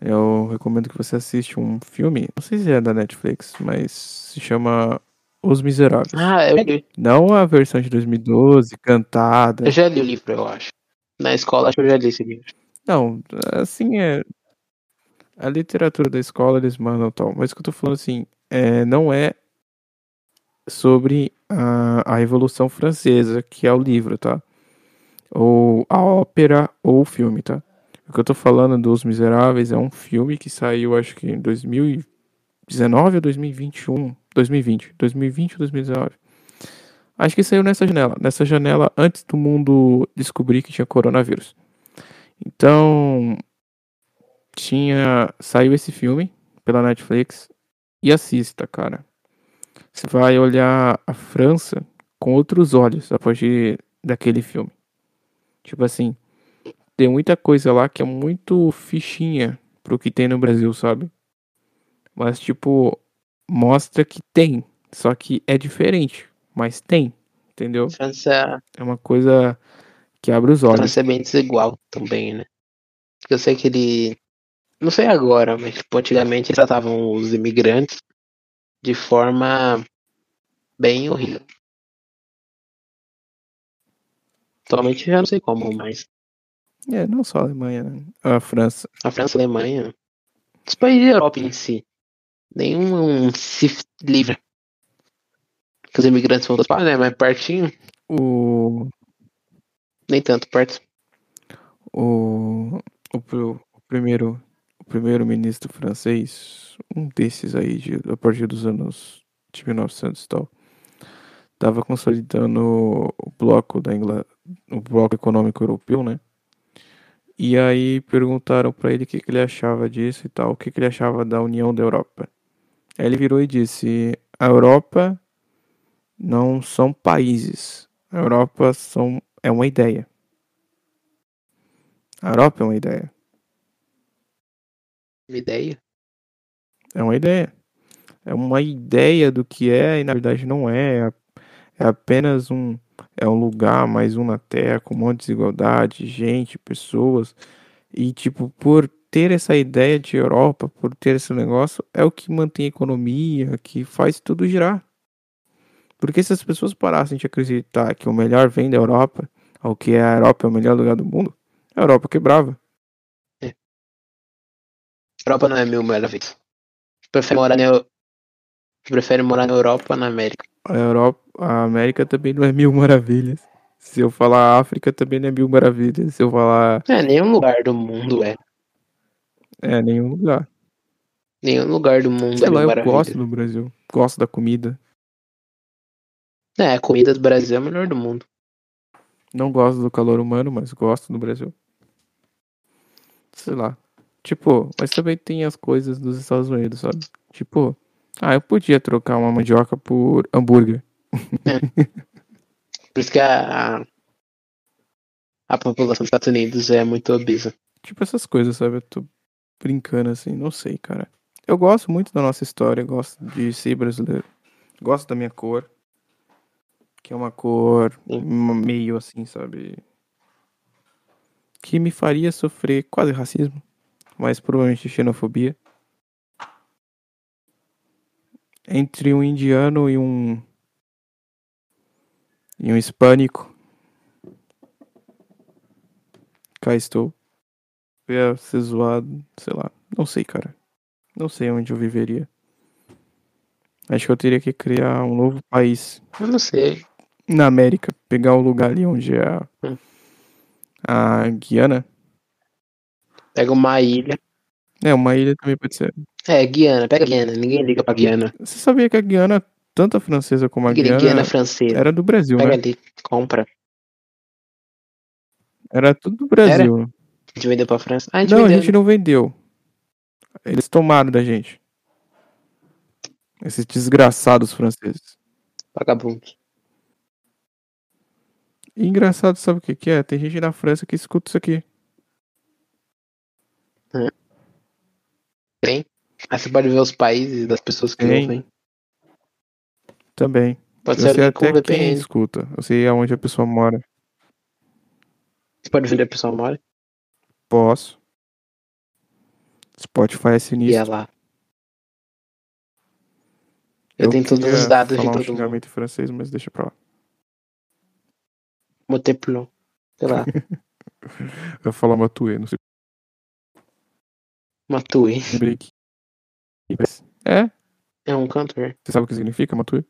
Eu recomendo que você assista um filme, não sei se é da Netflix, mas se chama Os Miseráveis. Ah, eu li. Não a versão de 2012, cantada. Eu já li o livro, eu acho. Na escola, acho que eu já li esse livro. Não, assim é. A literatura da escola eles mandam tal. Mas o que eu tô falando assim, é, não é sobre a, a Revolução Francesa, que é o livro, tá? Ou a ópera ou o filme, tá? O que eu tô falando dos Miseráveis é um filme que saiu, acho que em 2019 ou 2021. 2020. 2020 ou 2019. Acho que saiu nessa janela. Nessa janela antes do mundo descobrir que tinha coronavírus. Então, tinha. Saiu esse filme pela Netflix e assista, cara. Você vai olhar a França com outros olhos a partir daquele filme. Tipo assim, tem muita coisa lá que é muito fichinha pro que tem no Brasil, sabe? Mas, tipo, mostra que tem. Só que é diferente. Mas tem, entendeu? França, É uma coisa que abre os olhos. França é bem desigual também, né? Eu sei que ele. Não sei agora, mas tipo, antigamente eles tratavam os imigrantes de forma bem horrível. Atualmente já não sei como, mas É, não só a Alemanha, né? A França. a França e a Alemanha, os países da Europa em si, nenhum se livra. Que os imigrantes vão para, né? Mas pertinho, O, nem tanto perto. o, o, o primeiro o primeiro ministro francês, um desses aí, de, a partir dos anos de 1900 e tal, estava consolidando o bloco da Inglaterra, o bloco econômico europeu, né? E aí perguntaram para ele o que, que ele achava disso e tal, o que, que ele achava da União da Europa. Aí ele virou e disse: a Europa não são países, a Europa são, é uma ideia. A Europa é uma ideia. Uma ideia. É uma ideia. É uma ideia do que é e na verdade não é. É apenas um é um lugar, mais um na Terra, com um monte de desigualdade, gente, pessoas. E, tipo, por ter essa ideia de Europa, por ter esse negócio, é o que mantém a economia, que faz tudo girar. Porque se as pessoas parassem de acreditar que o melhor vem da Europa, ou que a Europa é o melhor lugar do mundo, a Europa quebrava. Europa não é mil maravilhas. Prefere morar na, prefere morar na Europa ou na América? A Europa, a América também não é mil maravilhas. Se eu falar África também não é mil maravilhas. Se eu falar. É, nenhum lugar do mundo é. É, nenhum lugar. Nenhum lugar do mundo Sei é lá, eu gosto do Brasil. Gosto da comida. É, a comida do Brasil é a melhor do mundo. Não gosto do calor humano, mas gosto do Brasil. Sei lá. Tipo, mas também tem as coisas dos Estados Unidos, sabe? Tipo, ah, eu podia trocar uma mandioca por hambúrguer. Por isso que a, a, a população dos Estados Unidos é muito obesa. Tipo essas coisas, sabe? Eu tô brincando assim, não sei, cara. Eu gosto muito da nossa história, gosto de ser brasileiro. Gosto da minha cor. Que é uma cor Sim. meio assim, sabe? Que me faria sofrer quase racismo, mas provavelmente xenofobia. Entre um indiano e um. e um hispânico. Cá estou. Eu ia ser zoado, sei lá. Não sei, cara. Não sei onde eu viveria. Acho que eu teria que criar um novo país Eu não sei. na América. Pegar o lugar ali onde é a, Hum. a Guiana. Pega uma ilha. É, uma ilha também pode ser. É, Guiana. Pega Guiana. Ninguém liga pra Guiana. Você sabia que a Guiana, tanto a francesa como a Guiana, Guiana francesa. era do Brasil, Pega né? ali. Compra. Era tudo do Brasil. A gente vendeu pra França. Ah, a Não, a vendeu. gente não vendeu. Eles tomaram da gente. Esses desgraçados franceses. Vagabundos. E engraçado, sabe o que, que é? Tem gente na França que escuta isso aqui. Tem. Aí você pode ver os países das pessoas que Tem. ouvem. Também. Pode eu ser com até quem VPN. escuta. Eu sei aonde a pessoa mora. Você pode ver onde a pessoa mora. Posso. Spotify é E é sinistro. lá. Eu, tenho todos os dados de falar um todo mundo. xingamento em francês, mas deixa pra lá. Moteplon. Sei lá. Eu ia falar Matue, não sei Que. É? É um cantor. Você sabe o que significa Matue?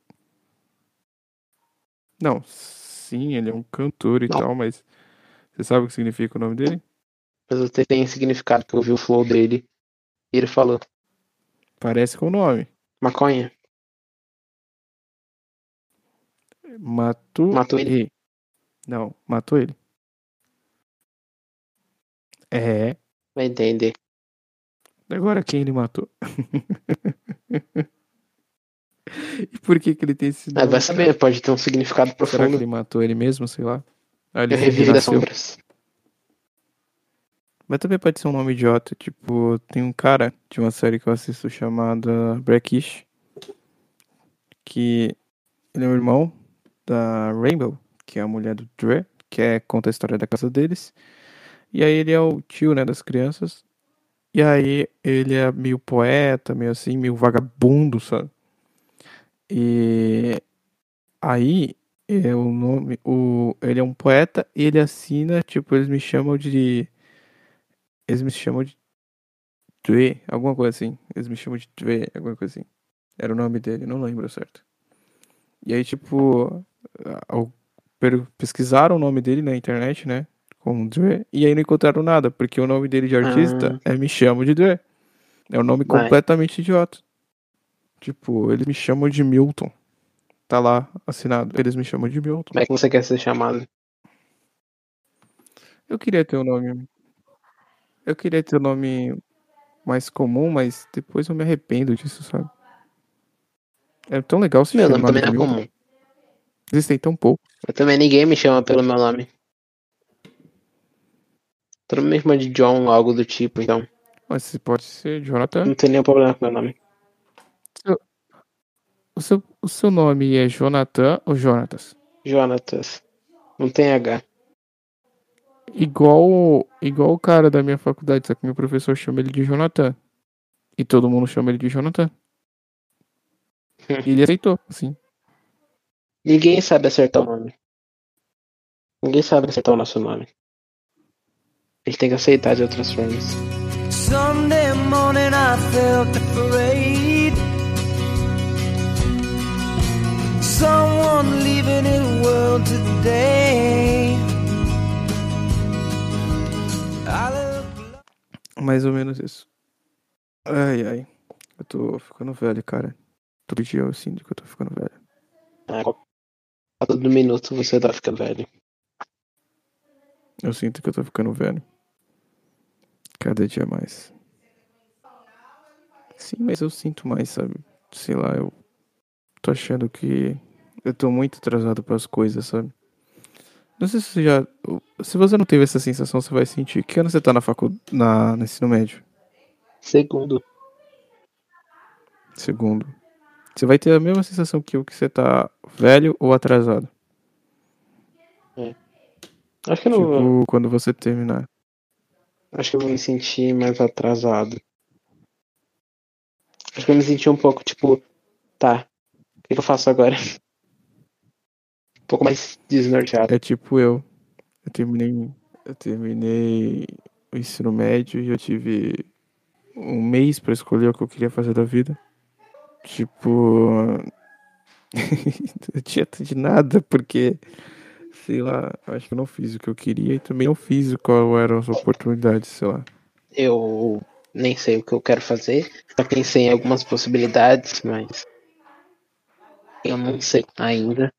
Não, sim, ele é um cantor e Não. tal, mas você sabe o que significa o nome dele? Mas você tem significado, que eu vi o flow dele. E ele falou. Parece com o nome. Maconha. Matu. Matou ele? Não, matou ele. É. Vai entender. Agora quem ele matou? e por que que ele tem esse Ah, nome? vai saber, pode ter um significado Será que profundo. ele matou ele mesmo, sei lá? Ah, ele Eu revivo das sombras. Mas também pode ser um nome idiota. Tipo, tem um cara de uma série que eu assisto chamada Blackish. Que ele é o irmão da Rainbow, que é a mulher do Dre, que é, conta a história da casa deles. E aí ele é o tio, né, das crianças. E aí ele é meio poeta, meio assim, meio vagabundo, sabe? E aí é o nome, o, ele é um poeta e ele assina, tipo, eles me chamam de eles me chamam de Dre, alguma coisa assim. Eles me chamam de Dre, alguma coisa assim. Era o nome dele, não lembro certo. E aí, tipo, pesquisaram o nome dele na internet, né? Com Dre, e aí não encontraram nada, porque o nome dele de artista é Me Chamo de Dre. É um nome Vai. completamente idiota. Tipo, eles me chamam de Milton. Tá lá assinado. Eles me chamam de Milton. Como é que você quer ser chamado? Eu queria ter um nome. Eu queria ter um nome mais comum, mas depois eu me arrependo disso, sabe? É tão legal se Meu chamar nome também não é comum. Existem tão pouco. Eu também ninguém me chama pelo meu nome. Todo mundo chama de John ou algo do tipo, então Mas pode ser Jonathan. não tem nenhum problema com meu nome. o seu, o seu nome é Jonathan ou Jonatas? Jonatas. Não tem H. Igual, igual o cara da minha faculdade, só que meu professor chama ele de Jonathan. E todo mundo chama ele de Jonathan. E ele aceitou, sim. Ninguém sabe acertar o nome. Ninguém sabe acertar o nosso nome. Ele tem que aceitar de outras formas. Sunday morning I felt afraid. Someone leaving the world today. Mais ou menos isso. Ai, ai. Eu tô ficando velho, cara. Todo dia eu sinto que eu tô ficando velho. É, a todo minuto você tá ficando velho. Eu sinto que eu tô ficando velho. Cada dia mais. Sim, mas eu sinto mais, sabe? Sei lá, eu tô achando que eu tô muito atrasado para as coisas, sabe? Não sei se você já. Se você não teve essa sensação, você vai sentir. Que ano você tá na faculdade. Na, no ensino médio? Segundo. Segundo. Você vai ter a mesma sensação que eu que você tá velho ou atrasado. É. Acho que não. Tipo, quando você terminar. Acho que eu vou me sentir mais atrasado. Acho que eu me senti um pouco, tipo, tá, o que eu faço agora? Um pouco mais desnorteado. É tipo eu. Eu terminei. Eu terminei o ensino médio e eu tive um mês para escolher o que eu queria fazer da vida. Tipo. não tinha de nada, porque sei lá, acho que eu não fiz o que eu queria e também não fiz qual eram as oportunidades, sei lá. Eu nem sei o que eu quero fazer, já pensei em algumas possibilidades, mas eu não sei ainda.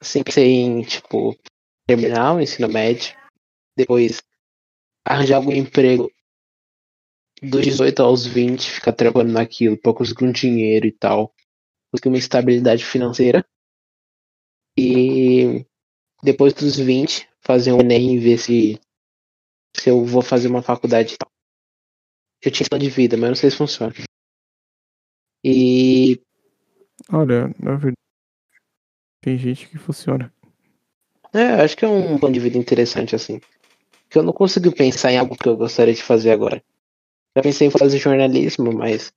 Assim, pensei em, tipo, terminar o ensino médio, depois arranjar algum emprego dos 18 aos 20, ficar trabalhando naquilo pra conseguir um dinheiro e tal, conseguir uma estabilidade financeira e depois dos 20, fazer um Enem e ver se, se eu vou fazer uma faculdade e tal. Eu tinha plano de vida, mas não sei se funciona. E. Olha, na verdade. Tem gente que funciona. É, acho que é um plano de vida interessante assim. Que eu não consigo pensar em algo que eu gostaria de fazer agora. Já pensei em fazer jornalismo, mas.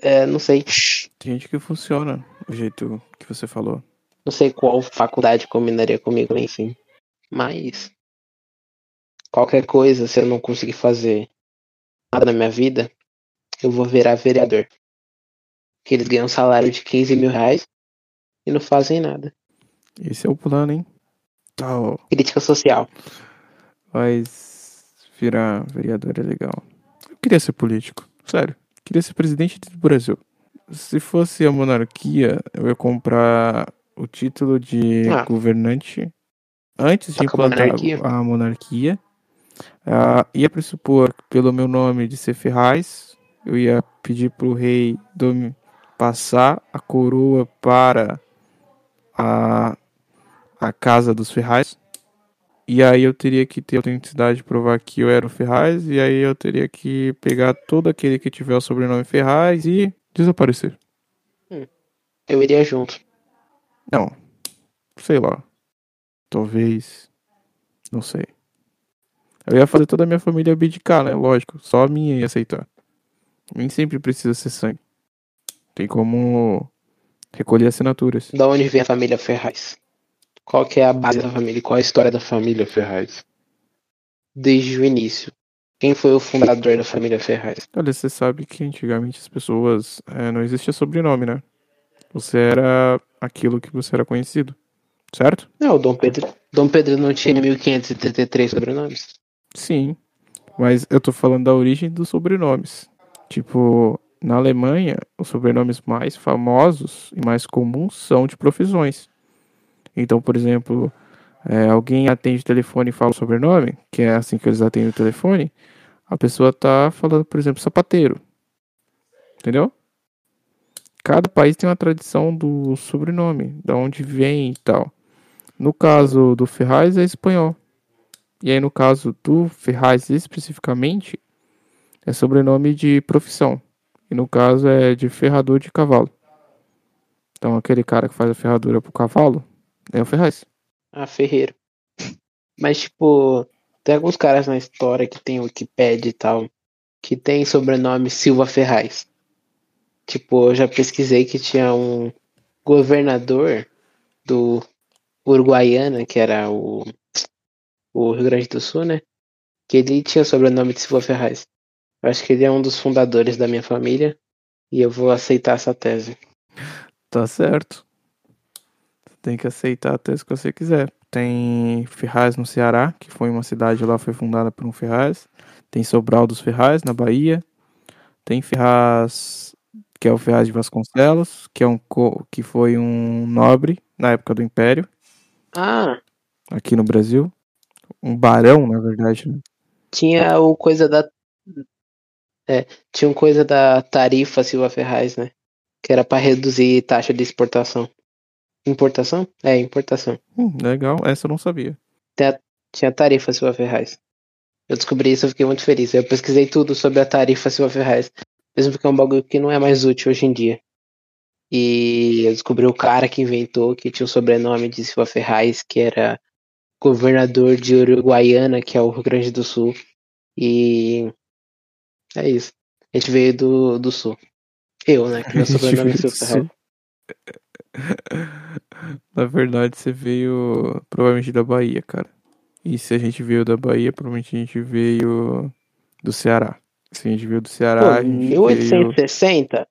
É, não sei. Tem gente que funciona do jeito que você falou. Não sei qual faculdade combinaria comigo, enfim. Mas. Qualquer coisa, se eu não conseguir fazer nada na minha vida, eu vou virar vereador. Que eles ganham um salário de 15 mil reais e não fazem nada. Esse é o plano, hein? Tal. Crítica social. Mas virar vereador é legal. Eu queria ser político, sério. Queria ser presidente do Brasil. Se fosse a monarquia, eu ia comprar o título de ah. governante antes de implantar a monarquia. Uh, ia pressupor, pelo meu nome de ser Ferraz, eu ia pedir para o rei do, passar a coroa para a, a casa dos Ferraz. E aí eu teria que ter autenticidade de provar que eu era o Ferraz. E aí eu teria que pegar todo aquele que tiver o sobrenome Ferraz e desaparecer. Hum. Eu iria junto. Não. Sei lá. Talvez. Não sei. Eu ia fazer toda a minha família abdicar, né? Lógico. Só a minha ia aceitar. Nem sempre precisa ser sangue. Tem como recolher assinaturas. Da onde vem a família Ferraz? Qual que é a base da família? Qual é a história da família Ferraz? Desde o início. Quem foi o fundador da família Ferraz? Olha, você sabe que antigamente as pessoas. É, não existia sobrenome, né? Você era aquilo que você era conhecido, certo? Não, o Dom Pedro. Dom Pedro não tinha 1533 sobrenomes. Sim, mas eu tô falando da origem dos sobrenomes. Tipo, na Alemanha, os sobrenomes mais famosos e mais comuns são de profissões. Então, por exemplo, é, alguém atende o telefone e fala o sobrenome, que é assim que eles atendem o telefone, a pessoa tá falando, por exemplo, sapateiro. Entendeu? cada país tem uma tradição do sobrenome, da onde vem e tal. No caso do Ferraz é espanhol. E aí no caso do Ferraz especificamente é sobrenome de profissão. E no caso é de ferrador de cavalo. Então aquele cara que faz a ferradura pro cavalo é o Ferraz. Ah, Ferreiro. Mas, tipo, tem alguns caras na história que tem Wikipedia e tal, que tem sobrenome Silva Ferraz. Tipo, eu já pesquisei que tinha um governador do Uruguaiana, que era o, o Rio Grande do Sul, né? Que ele tinha o sobrenome de Silva Ferraz. Eu acho que ele é um dos fundadores da minha família e eu vou aceitar essa tese. Tá certo. Tem que aceitar a tese que você quiser. Tem Ferraz no Ceará, que foi uma cidade lá, foi fundada por um Ferraz. Tem Sobral dos Ferraz, na Bahia. Tem Ferraz, que é o Ferraz de Vasconcelos, que, é um, que foi um nobre na época do Império. Ah! Aqui no Brasil. Um barão, na verdade. Né? Tinha o coisa da. É, tinha um coisa da tarifa Silva Ferraz, né? Que era para reduzir taxa de exportação. Importação? É, importação. Hum, legal, essa eu não sabia. Tinha, tinha tarifa Silva Ferraz. Eu descobri isso, eu fiquei muito feliz. Eu pesquisei tudo sobre a tarifa Silva Ferraz. Mesmo porque é um bagulho que não é mais útil hoje em dia. E eu descobri o cara que inventou, que tinha o sobrenome de Silva Ferraz, que era governador de Uruguaiana, que é o Rio Grande do Sul. E é isso. A gente veio do, do sul. Eu, né? Que meu sobrenome é Silva Ferraz. Na verdade, você veio provavelmente da Bahia, cara. E se a gente veio da Bahia, provavelmente a gente veio do Ceará. Se a gente veio do Ceará, Pô, a gente 1860? Veio...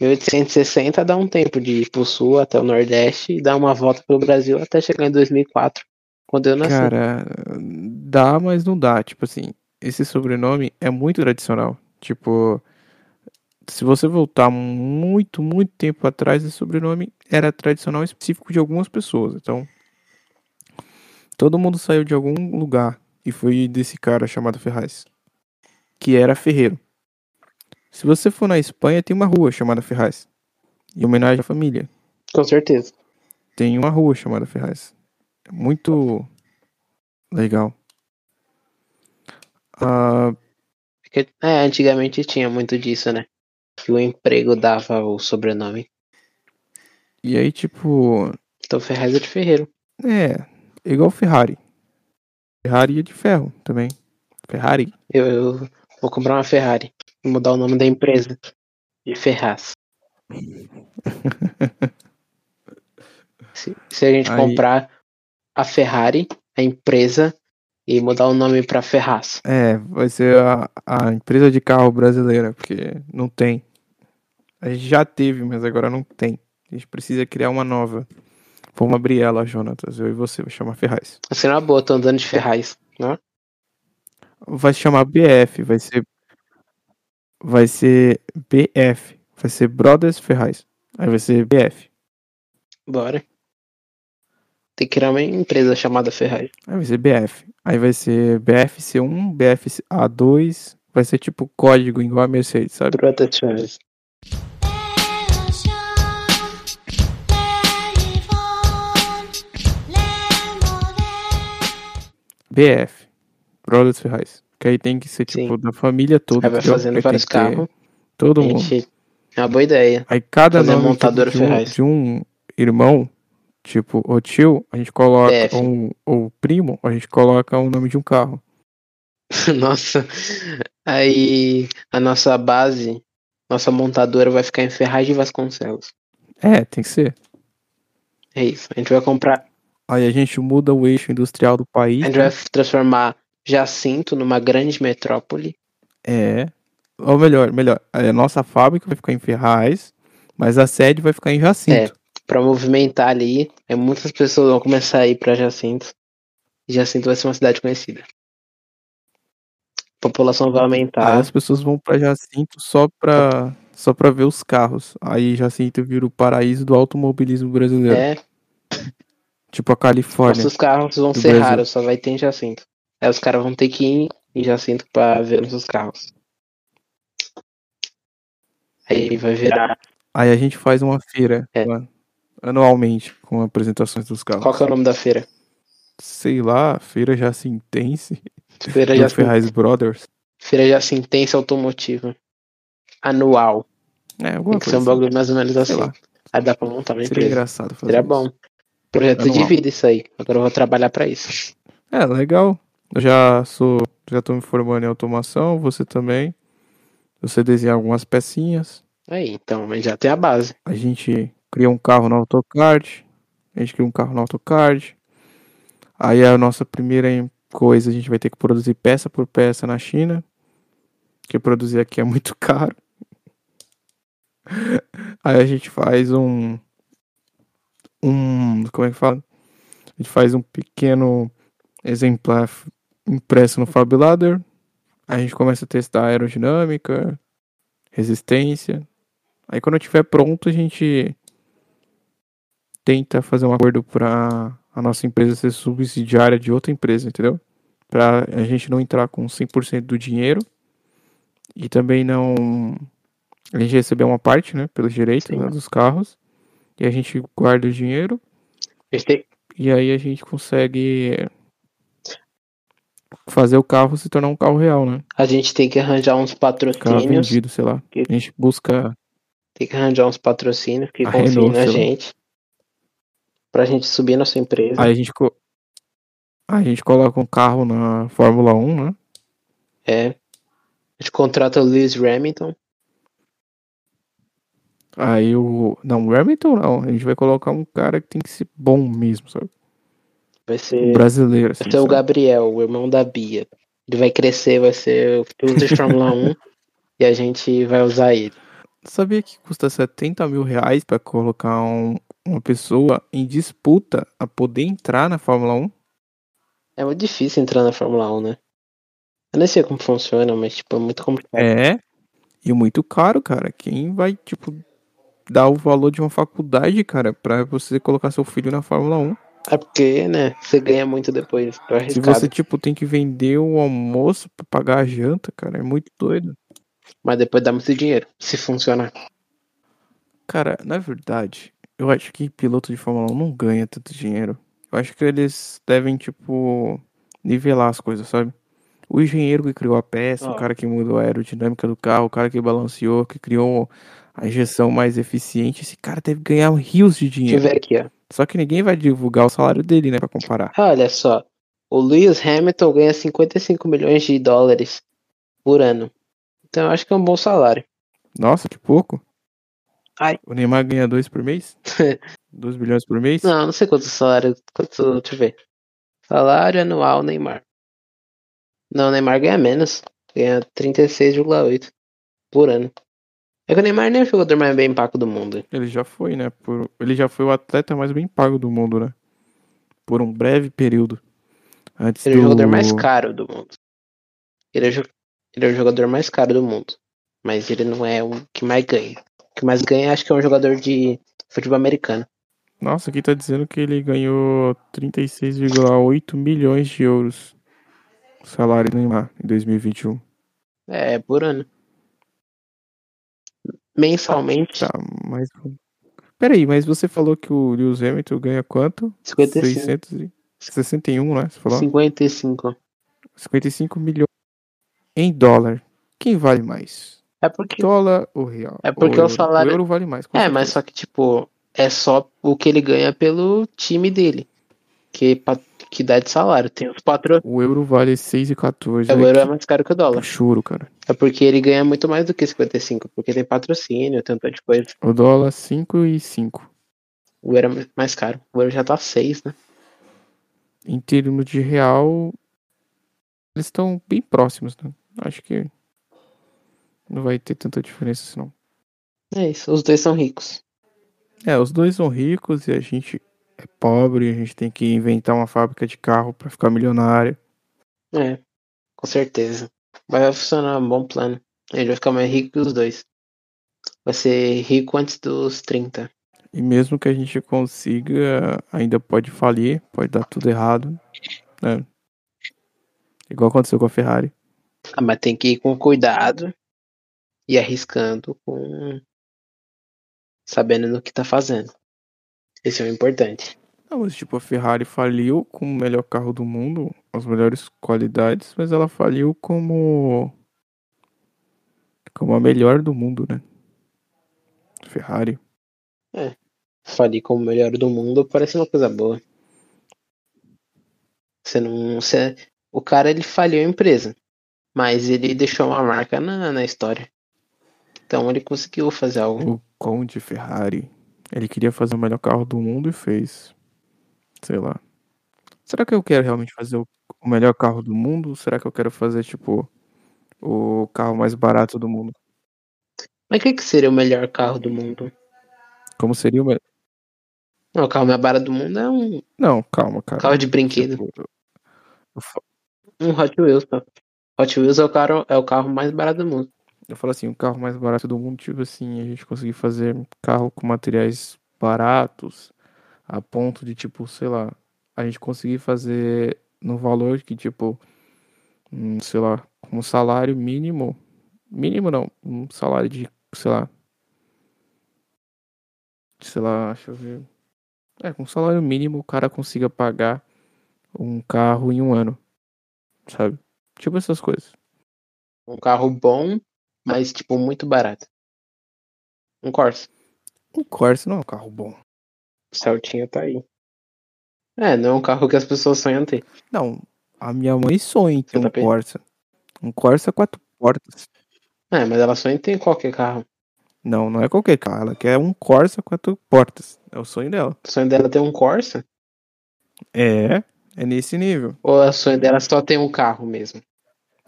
1860 dá um tempo de ir pro sul até o Nordeste e dar uma volta pelo Brasil até chegar em 2004, quando eu nasci. Cara, dá, mas não dá. Tipo assim, esse sobrenome é muito tradicional. Tipo, se você voltar muito, muito tempo atrás, esse sobrenome era tradicional específico de algumas pessoas. Então, todo mundo saiu de algum lugar e foi desse cara chamado Ferraz, que era ferreiro. Se você for na Espanha, tem uma rua chamada Ferraz, em homenagem à família. Com certeza. Tem uma rua chamada Ferraz. É muito legal. Uh... É, antigamente tinha muito disso, né? Que o emprego dava o sobrenome. E aí, tipo. Então Ferraz é de ferreiro. É, igual Ferrari. Ferrari é de ferro também. Ferrari. Eu, eu vou comprar uma Ferrari. Vou mudar o nome da empresa. De Ferraz. se, se a gente aí... comprar a Ferrari, a empresa, e mudar o nome para Ferraz. É, vai ser a, a empresa de carro brasileira, porque não tem. A gente já teve, mas agora não tem. A gente precisa criar uma nova. Vamos abrir ela, Jonatas. Eu e você, vai chamar Ferraz. Assim não é boa, tô andando de Ferraz, né? Vai se chamar BF, vai ser. Vai ser BF. Vai ser Brothers Ferraz. Aí vai ser BF. Bora. Tem que criar uma empresa chamada Ferraz. Aí vai ser BF. Aí vai ser BFC1, BFA2. Vai ser tipo código igual a Mercedes, sabe? Ferraz. BF. Brothers Ferraz. Que aí tem que ser tipo Sim. da família toda. Aí vai fazendo vários carros. Todo mundo. É uma boa ideia. Aí cada Fazer nome montadora tipo, de, um, de um irmão Tipo, o tio, a gente coloca um, o primo, a gente coloca o nome de um carro. Nossa, aí a nossa base, nossa montadora vai ficar em Ferraz de Vasconcelos. É, tem que ser. É isso, a gente vai comprar. Aí a gente muda o eixo industrial do país. A gente né? vai transformar Jacinto numa grande metrópole. É. Ou melhor, melhor, a nossa fábrica vai ficar em Ferraz, mas a sede vai ficar em Jacinto. É para movimentar ali. É, muitas pessoas vão começar a ir para Jacinto. E Jacinto vai ser uma cidade conhecida. A população vai aumentar. Aí as pessoas vão para Jacinto só para só para ver os carros. Aí Jacinto vira o paraíso do automobilismo brasileiro. É. Tipo a Califórnia. Nossos carros vão ser Brasil. raros, só vai ter em Jacinto. Aí os caras vão ter que ir em Jacinto para ver nossos carros. Aí vai virar. Aí a gente faz uma feira. É. Mano anualmente com apresentações dos carros. Qual que é o nome da feira? Sei lá, Feira Jacintense. Feira Jacint... Ferraz Brothers. Feira Jacintense Automotiva. anual. É, Tem alguma que ser coisa um bagulho mais ou menos assim. Aí dá pra montar uma Seria empresa. engraçado fazer Seria isso. bom. Projeto de Anual. vida isso aí. Agora eu vou trabalhar pra isso. É, legal. Eu já sou, já tô me formando em automação, você também. Você desenha algumas pecinhas. Aí, então, já tem a base. A gente cria um carro no AutoCAD. A gente cria um carro no AutoCAD. Aí a nossa primeira coisa, a gente vai ter que produzir peça por peça na China. Porque produzir aqui é muito caro. Aí a gente faz um. Um. Como é que fala? A gente faz um pequeno exemplar impresso no Fab Ladder. Aí a gente começa a testar aerodinâmica, resistência. Aí quando tiver pronto, a gente tenta fazer um acordo para a nossa empresa ser subsidiária de outra empresa, entendeu? Para a gente não entrar com 100% do dinheiro e também não a gente receber uma parte, né, pelos direitos né, dos carros e a gente guarda o dinheiro tem, e aí a gente consegue fazer o carro se tornar um carro real, né? a gente tem que arranjar uns Carro patrocínios. vendido, sei lá. Que- A gente busca Tem que arranjar uns patrocínios que confiem na sei lá. gente. Pra gente subir nossa empresa. Aí a gente, co- a gente coloca um carro na Fórmula 1, né? É. A gente contrata o Lewis Hamilton. Aí o. Não, o Hamilton não. A gente vai colocar um cara que tem que ser bom mesmo, sabe? Vai Um ser, brasileiro, assim. vai ser o? Gabriel, o irmão da Bia. Ele vai crescer, vai ser o piloto de Fórmula 1 e a gente vai usar ele. Sabia que custa 70 mil reais pra colocar um- uma pessoa em disputa a poder entrar na Fórmula 1? É muito difícil entrar na Fórmula 1, né? Eu nem sei como funciona, mas tipo, é muito complicado. É. E muito caro, cara. Quem vai, tipo, dar o valor de uma faculdade, cara, pra você colocar seu filho na Fórmula 1? É porque, né, você ganha muito depois. Se você, tipo, tem que vender o almoço pra pagar a janta, cara, é muito doido. Mas depois dá muito dinheiro, se funcionar. Cara, na verdade, eu acho que piloto de Fórmula 1 não ganha tanto dinheiro. Eu acho que eles devem, tipo, nivelar as coisas, sabe? O engenheiro que criou a peça, o cara que mudou a aerodinâmica do carro, o cara que balanceou, que criou a injeção mais eficiente, esse cara deve ganhar rios de Deixa eu dinheiro. ver aqui, ó. Só que ninguém vai divulgar o salário dele, né, pra comparar. Ah, Olha só. O Lewis Hamilton ganha 55 milhões de dólares por ano. Então eu acho que é um bom salário. Nossa, que pouco. Ai. O Neymar ganha dois por mês? 2 bilhões por mês? Não, não sei quanto salário. Quanto, deixa eu ver. Salário anual Neymar. Não, o Neymar ganha menos. Ganha 36,8 por ano. É que o Neymar nem é o jogador mais bem pago do mundo. Ele já foi, né? Por... Ele já foi o atleta mais bem pago do mundo, né? Por um breve período. Antes Ele é o do... jogador mais caro do mundo. Ele é, jo- ele é o jogador mais caro do mundo. Mas ele não é o que mais ganha. Que mais ganha acho que é um jogador de futebol americano. Nossa, aqui tá dizendo que ele ganhou 36,8 milhões de euros. O salário do Neymar em 2021. É, por ano. Mensalmente, Tá, mas... Peraí, mas você falou que o Lewis Hamilton ganha quanto? 55. 661, né? Você falou? 55. 55 milhões em dólar. Quem vale mais? É porque. Dólar ou real? É porque Ou o salário- O euro vale mais. É, mas só que, tipo, é só o que ele ganha pelo time dele. Que, que dá de salário. Tem os patro... O euro vale 6,14. O né? euro é mais caro que o dólar. choro, cara. É porque ele ganha muito mais do que 55. Porque tem patrocínio, tanta de coisa. O dólar 5 e 5. O euro é mais caro. O euro já tá 6, né? Em termos de real, eles estão bem próximos, né? Acho que não vai ter tanta diferença assim, não. É isso. Os dois são ricos. É, os dois são ricos e a gente é pobre, a gente tem que inventar uma fábrica de carro pra ficar milionário. É, com certeza. Vai funcionar um bom plano. Ele vai ficar mais rico que os dois. Vai ser rico antes dos 30. E mesmo que a gente consiga, ainda pode falir, pode dar tudo errado, né? Igual aconteceu com a Ferrari. Ah, mas tem que ir com cuidado e arriscando com. sabendo no que tá fazendo. Esse é o importante. Não, mas tipo, a Ferrari faliu com o melhor carro do mundo, as melhores qualidades, mas ela faliu como como a melhor do mundo, né? Ferrari. Falir como o melhor do mundo parece uma coisa boa. Você não. Você, o cara ele falhou a empresa. Mas ele deixou uma marca na, na história. Então ele conseguiu fazer algo. O Conde Ferrari. Ele queria fazer o melhor carro do mundo e fez. Sei lá. Será que eu quero realmente fazer o melhor carro do mundo? Ou será que eu quero fazer, tipo, o carro mais barato do mundo? Mas o que, que seria o melhor carro do mundo? Como seria o melhor. Não, o carro mais barato do mundo é um Não, calma, cara. carro de brinquedo. Tipo, eu- Um Hot Wheels, tá? Hot Wheels é o, carro, é o carro mais barato do mundo. Eu falo assim, o carro mais barato do mundo, tipo assim, a gente conseguir fazer carro com materiais baratos, a ponto de, tipo, sei lá, a gente conseguir fazer no valor que, tipo, sei lá, com um salário mínimo, mínimo não, um salário de, sei lá, sei lá, deixa eu ver. É, com salário mínimo o cara consiga pagar um carro em um ano, sabe? Tipo essas coisas. Um carro bom, mas tipo muito barato. Um Corsa. Um Corsa não é um carro bom. O Celtinha tá aí. É, não é um carro que as pessoas sonham ter. Não, a minha mãe sonha em ter Você tá um pe- Corsa. Um Corsa quatro portas. É, mas ela sonha em ter qualquer carro. Não, não é qualquer carro. Ela quer um Corsa quatro portas. É o sonho dela. O sonho dela é ter um Corsa? É, é nesse nível. Ou o sonho dela é só ter um carro mesmo?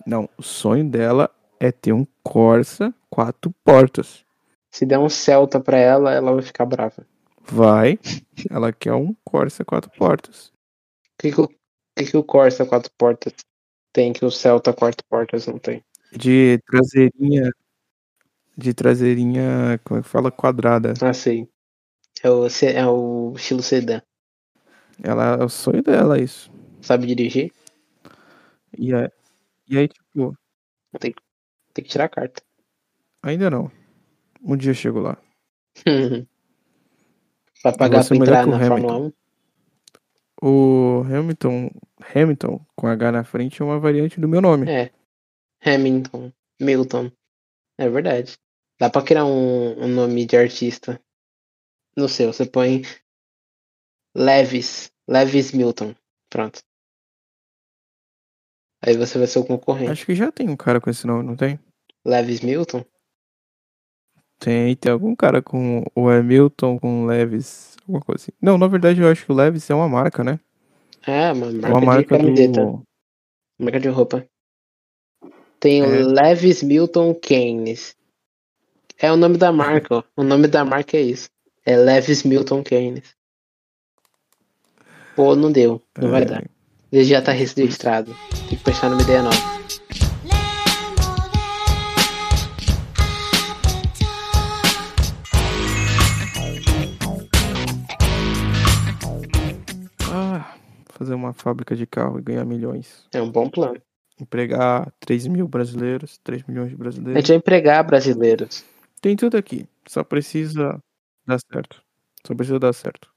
Não, o sonho dela é ter um Corsa quatro portas. Se der um Celta pra ela, ela vai ficar brava. Vai, ela quer um Corsa quatro portas. O que, que, o, que, que o Corsa quatro portas tem que o Celta quatro portas não tem? De traseirinha. De traseirinha, como é que fala? Quadrada. Ah, sei. É o, é o estilo sedã. Ela é o sonho dela, isso. Sabe dirigir? E aí, e aí tipo, Tem que tirar a carta. ainda não. Um dia eu chego lá. pra pagar pra entrar que na Hamilton. Fórmula 1? O Hamilton, Hamilton com H na frente é uma variante do meu nome. É. Hamilton. Milton. É verdade. Dá pra criar um, um nome de artista. No seu, você põe Levis. Levis Milton. Pronto. Aí você vai ser o concorrente. Acho que já tem um cara com esse nome, não tem? Levis Milton? Tem, tem algum cara com o Hamilton com Levis, alguma coisa assim. Não, na verdade eu acho que o Levis é uma marca, né? É, uma marca, uma de marca camiseta. do. Marca de roupa. Tem É. o Levis Milton Keynes. É o nome da marca, ó. O nome da marca é isso. É Levis Milton Keynes. Pô, não deu. Não vai é, dar. Ele já tá registrado. Tem que pensar numa ideia nova. Fazer uma fábrica de carro e ganhar milhões. É um bom plano. Empregar 3 mil brasileiros, 3 milhões de A brasileiros. gente vai empregar brasileiros. Tem tudo aqui. Só precisa dar certo. Só precisa dar certo.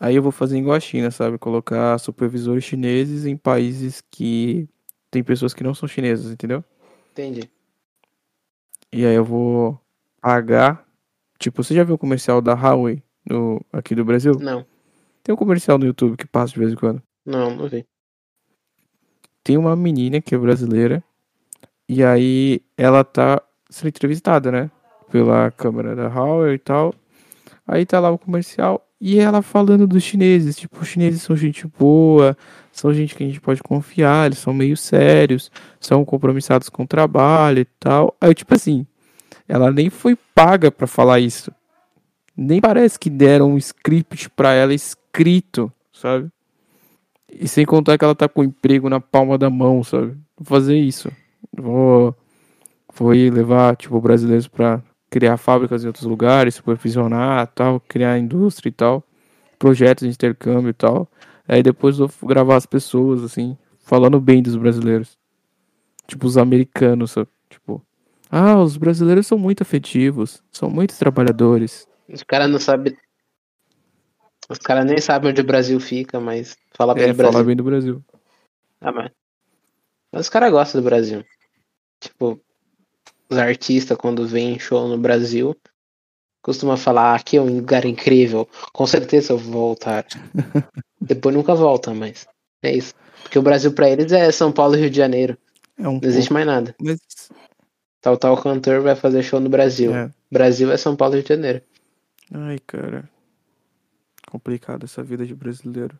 Aí eu vou fazer igual a China, sabe? Colocar supervisores chineses em países que tem pessoas que não são chinesas, entendeu? Entendi. E aí eu vou pagar. Tipo, você já viu o comercial da Huawei no, aqui do Brasil? Não, Tem um comercial no YouTube que passa de vez em quando. não, não vi. Tem uma menina que é brasileira. E aí ela tá sendo entrevistada, né? Pela câmera da Huawei e tal. Aí tá lá o comercial. E ela falando dos chineses. Tipo, os chineses são gente boa. São gente que a gente pode confiar. Eles são meio sérios. São compromissados com o trabalho e tal. Aí, tipo assim. Ela nem foi paga pra falar isso. Nem parece que deram um script pra ela escrito, sabe? E sem contar que ela tá com emprego na palma da mão, sabe? Vou fazer isso. Vou, vou ir levar, tipo, brasileiros pra criar fábricas em outros lugares, supervisionar, tal, criar indústria e tal, projetos de intercâmbio e tal. Aí depois vou gravar as pessoas, assim, falando bem dos brasileiros. Tipo, os americanos, sabe? Tipo, ah, os brasileiros são muito afetivos, são muito trabalhadores. Os caras não sabem. Os caras nem sabem onde o Brasil fica, mas fala bem É, do Brasil. falar bem do Brasil. Ah, mas... mas os caras gostam do Brasil. Tipo, os artistas, quando vêm show no Brasil, costuma falar: ah, aqui é um lugar incrível, com certeza eu vou voltar. Depois nunca volta, mas é isso. Porque o Brasil para eles é São Paulo e Rio de Janeiro. É um Não existe pouco, mais nada. mas Tal tal cantor vai fazer show no Brasil. é. Brasil é São Paulo e Rio de Janeiro. Ai, cara. Complicado essa vida de brasileiro.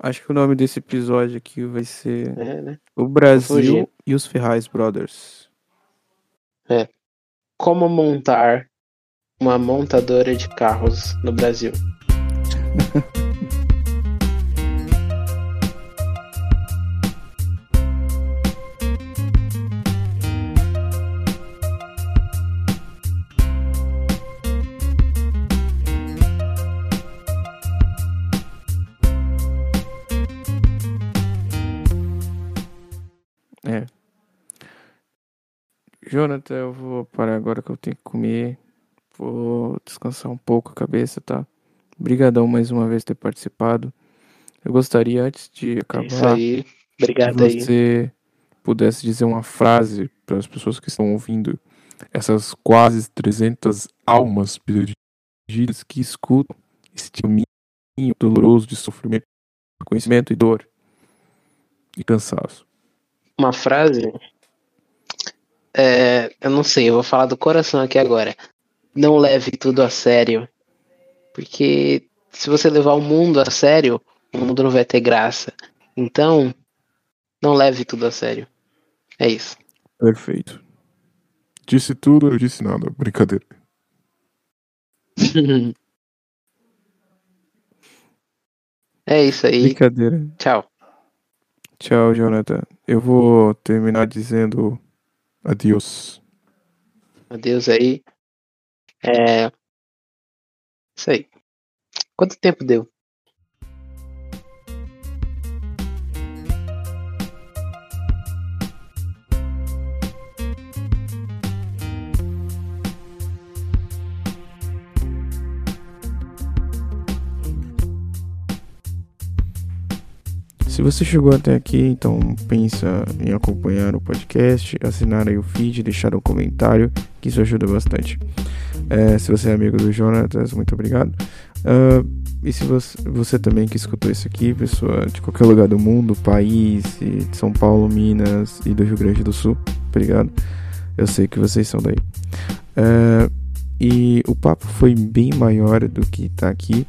Acho que o nome desse episódio aqui vai ser É, né? O Brasil e os Ferraz Brothers. Como montar uma montadora de carros no Brasil? Jonathan, eu vou parar agora que eu tenho que comer. Vou descansar um pouco a cabeça, tá? Obrigadão mais uma vez por ter participado. Eu gostaria, antes de É isso acabar, aí. que Obrigado aí. você pudesse dizer uma frase para as pessoas que estão ouvindo, essas quase 300 almas perdidas que escutam esse caminho doloroso de sofrimento, conhecimento e dor e cansaço. Uma frase. É, eu não sei, eu vou falar do coração aqui agora. Não leve tudo a sério. Porque se você levar o mundo a sério, o mundo não vai ter graça. Então, não leve tudo a sério. É isso. Perfeito. Disse tudo, eu disse nada. Brincadeira. é isso aí. Brincadeira. Tchau. Tchau, Jonathan. Eu vou terminar dizendo adiós. Adeus aí. É. Isso aí. Quanto tempo deu? Se você chegou até aqui, então pensa em acompanhar o podcast, assinar aí o feed, deixar um comentário, que isso ajuda bastante. É, se você é amigo do Jonatas, muito obrigado. Ah, e se você, você também que escutou isso aqui, pessoa de qualquer lugar do mundo, país, de São Paulo, Minas e do Rio Grande do Sul, obrigado. Eu sei que vocês são daí. É, e o papo foi bem maior do que tá aqui.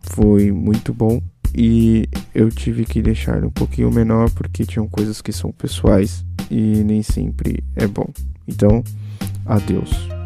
Foi muito bom. E eu tive que deixar um pouquinho menor porque tinham coisas que são pessoais e nem sempre é bom. Então, adeus.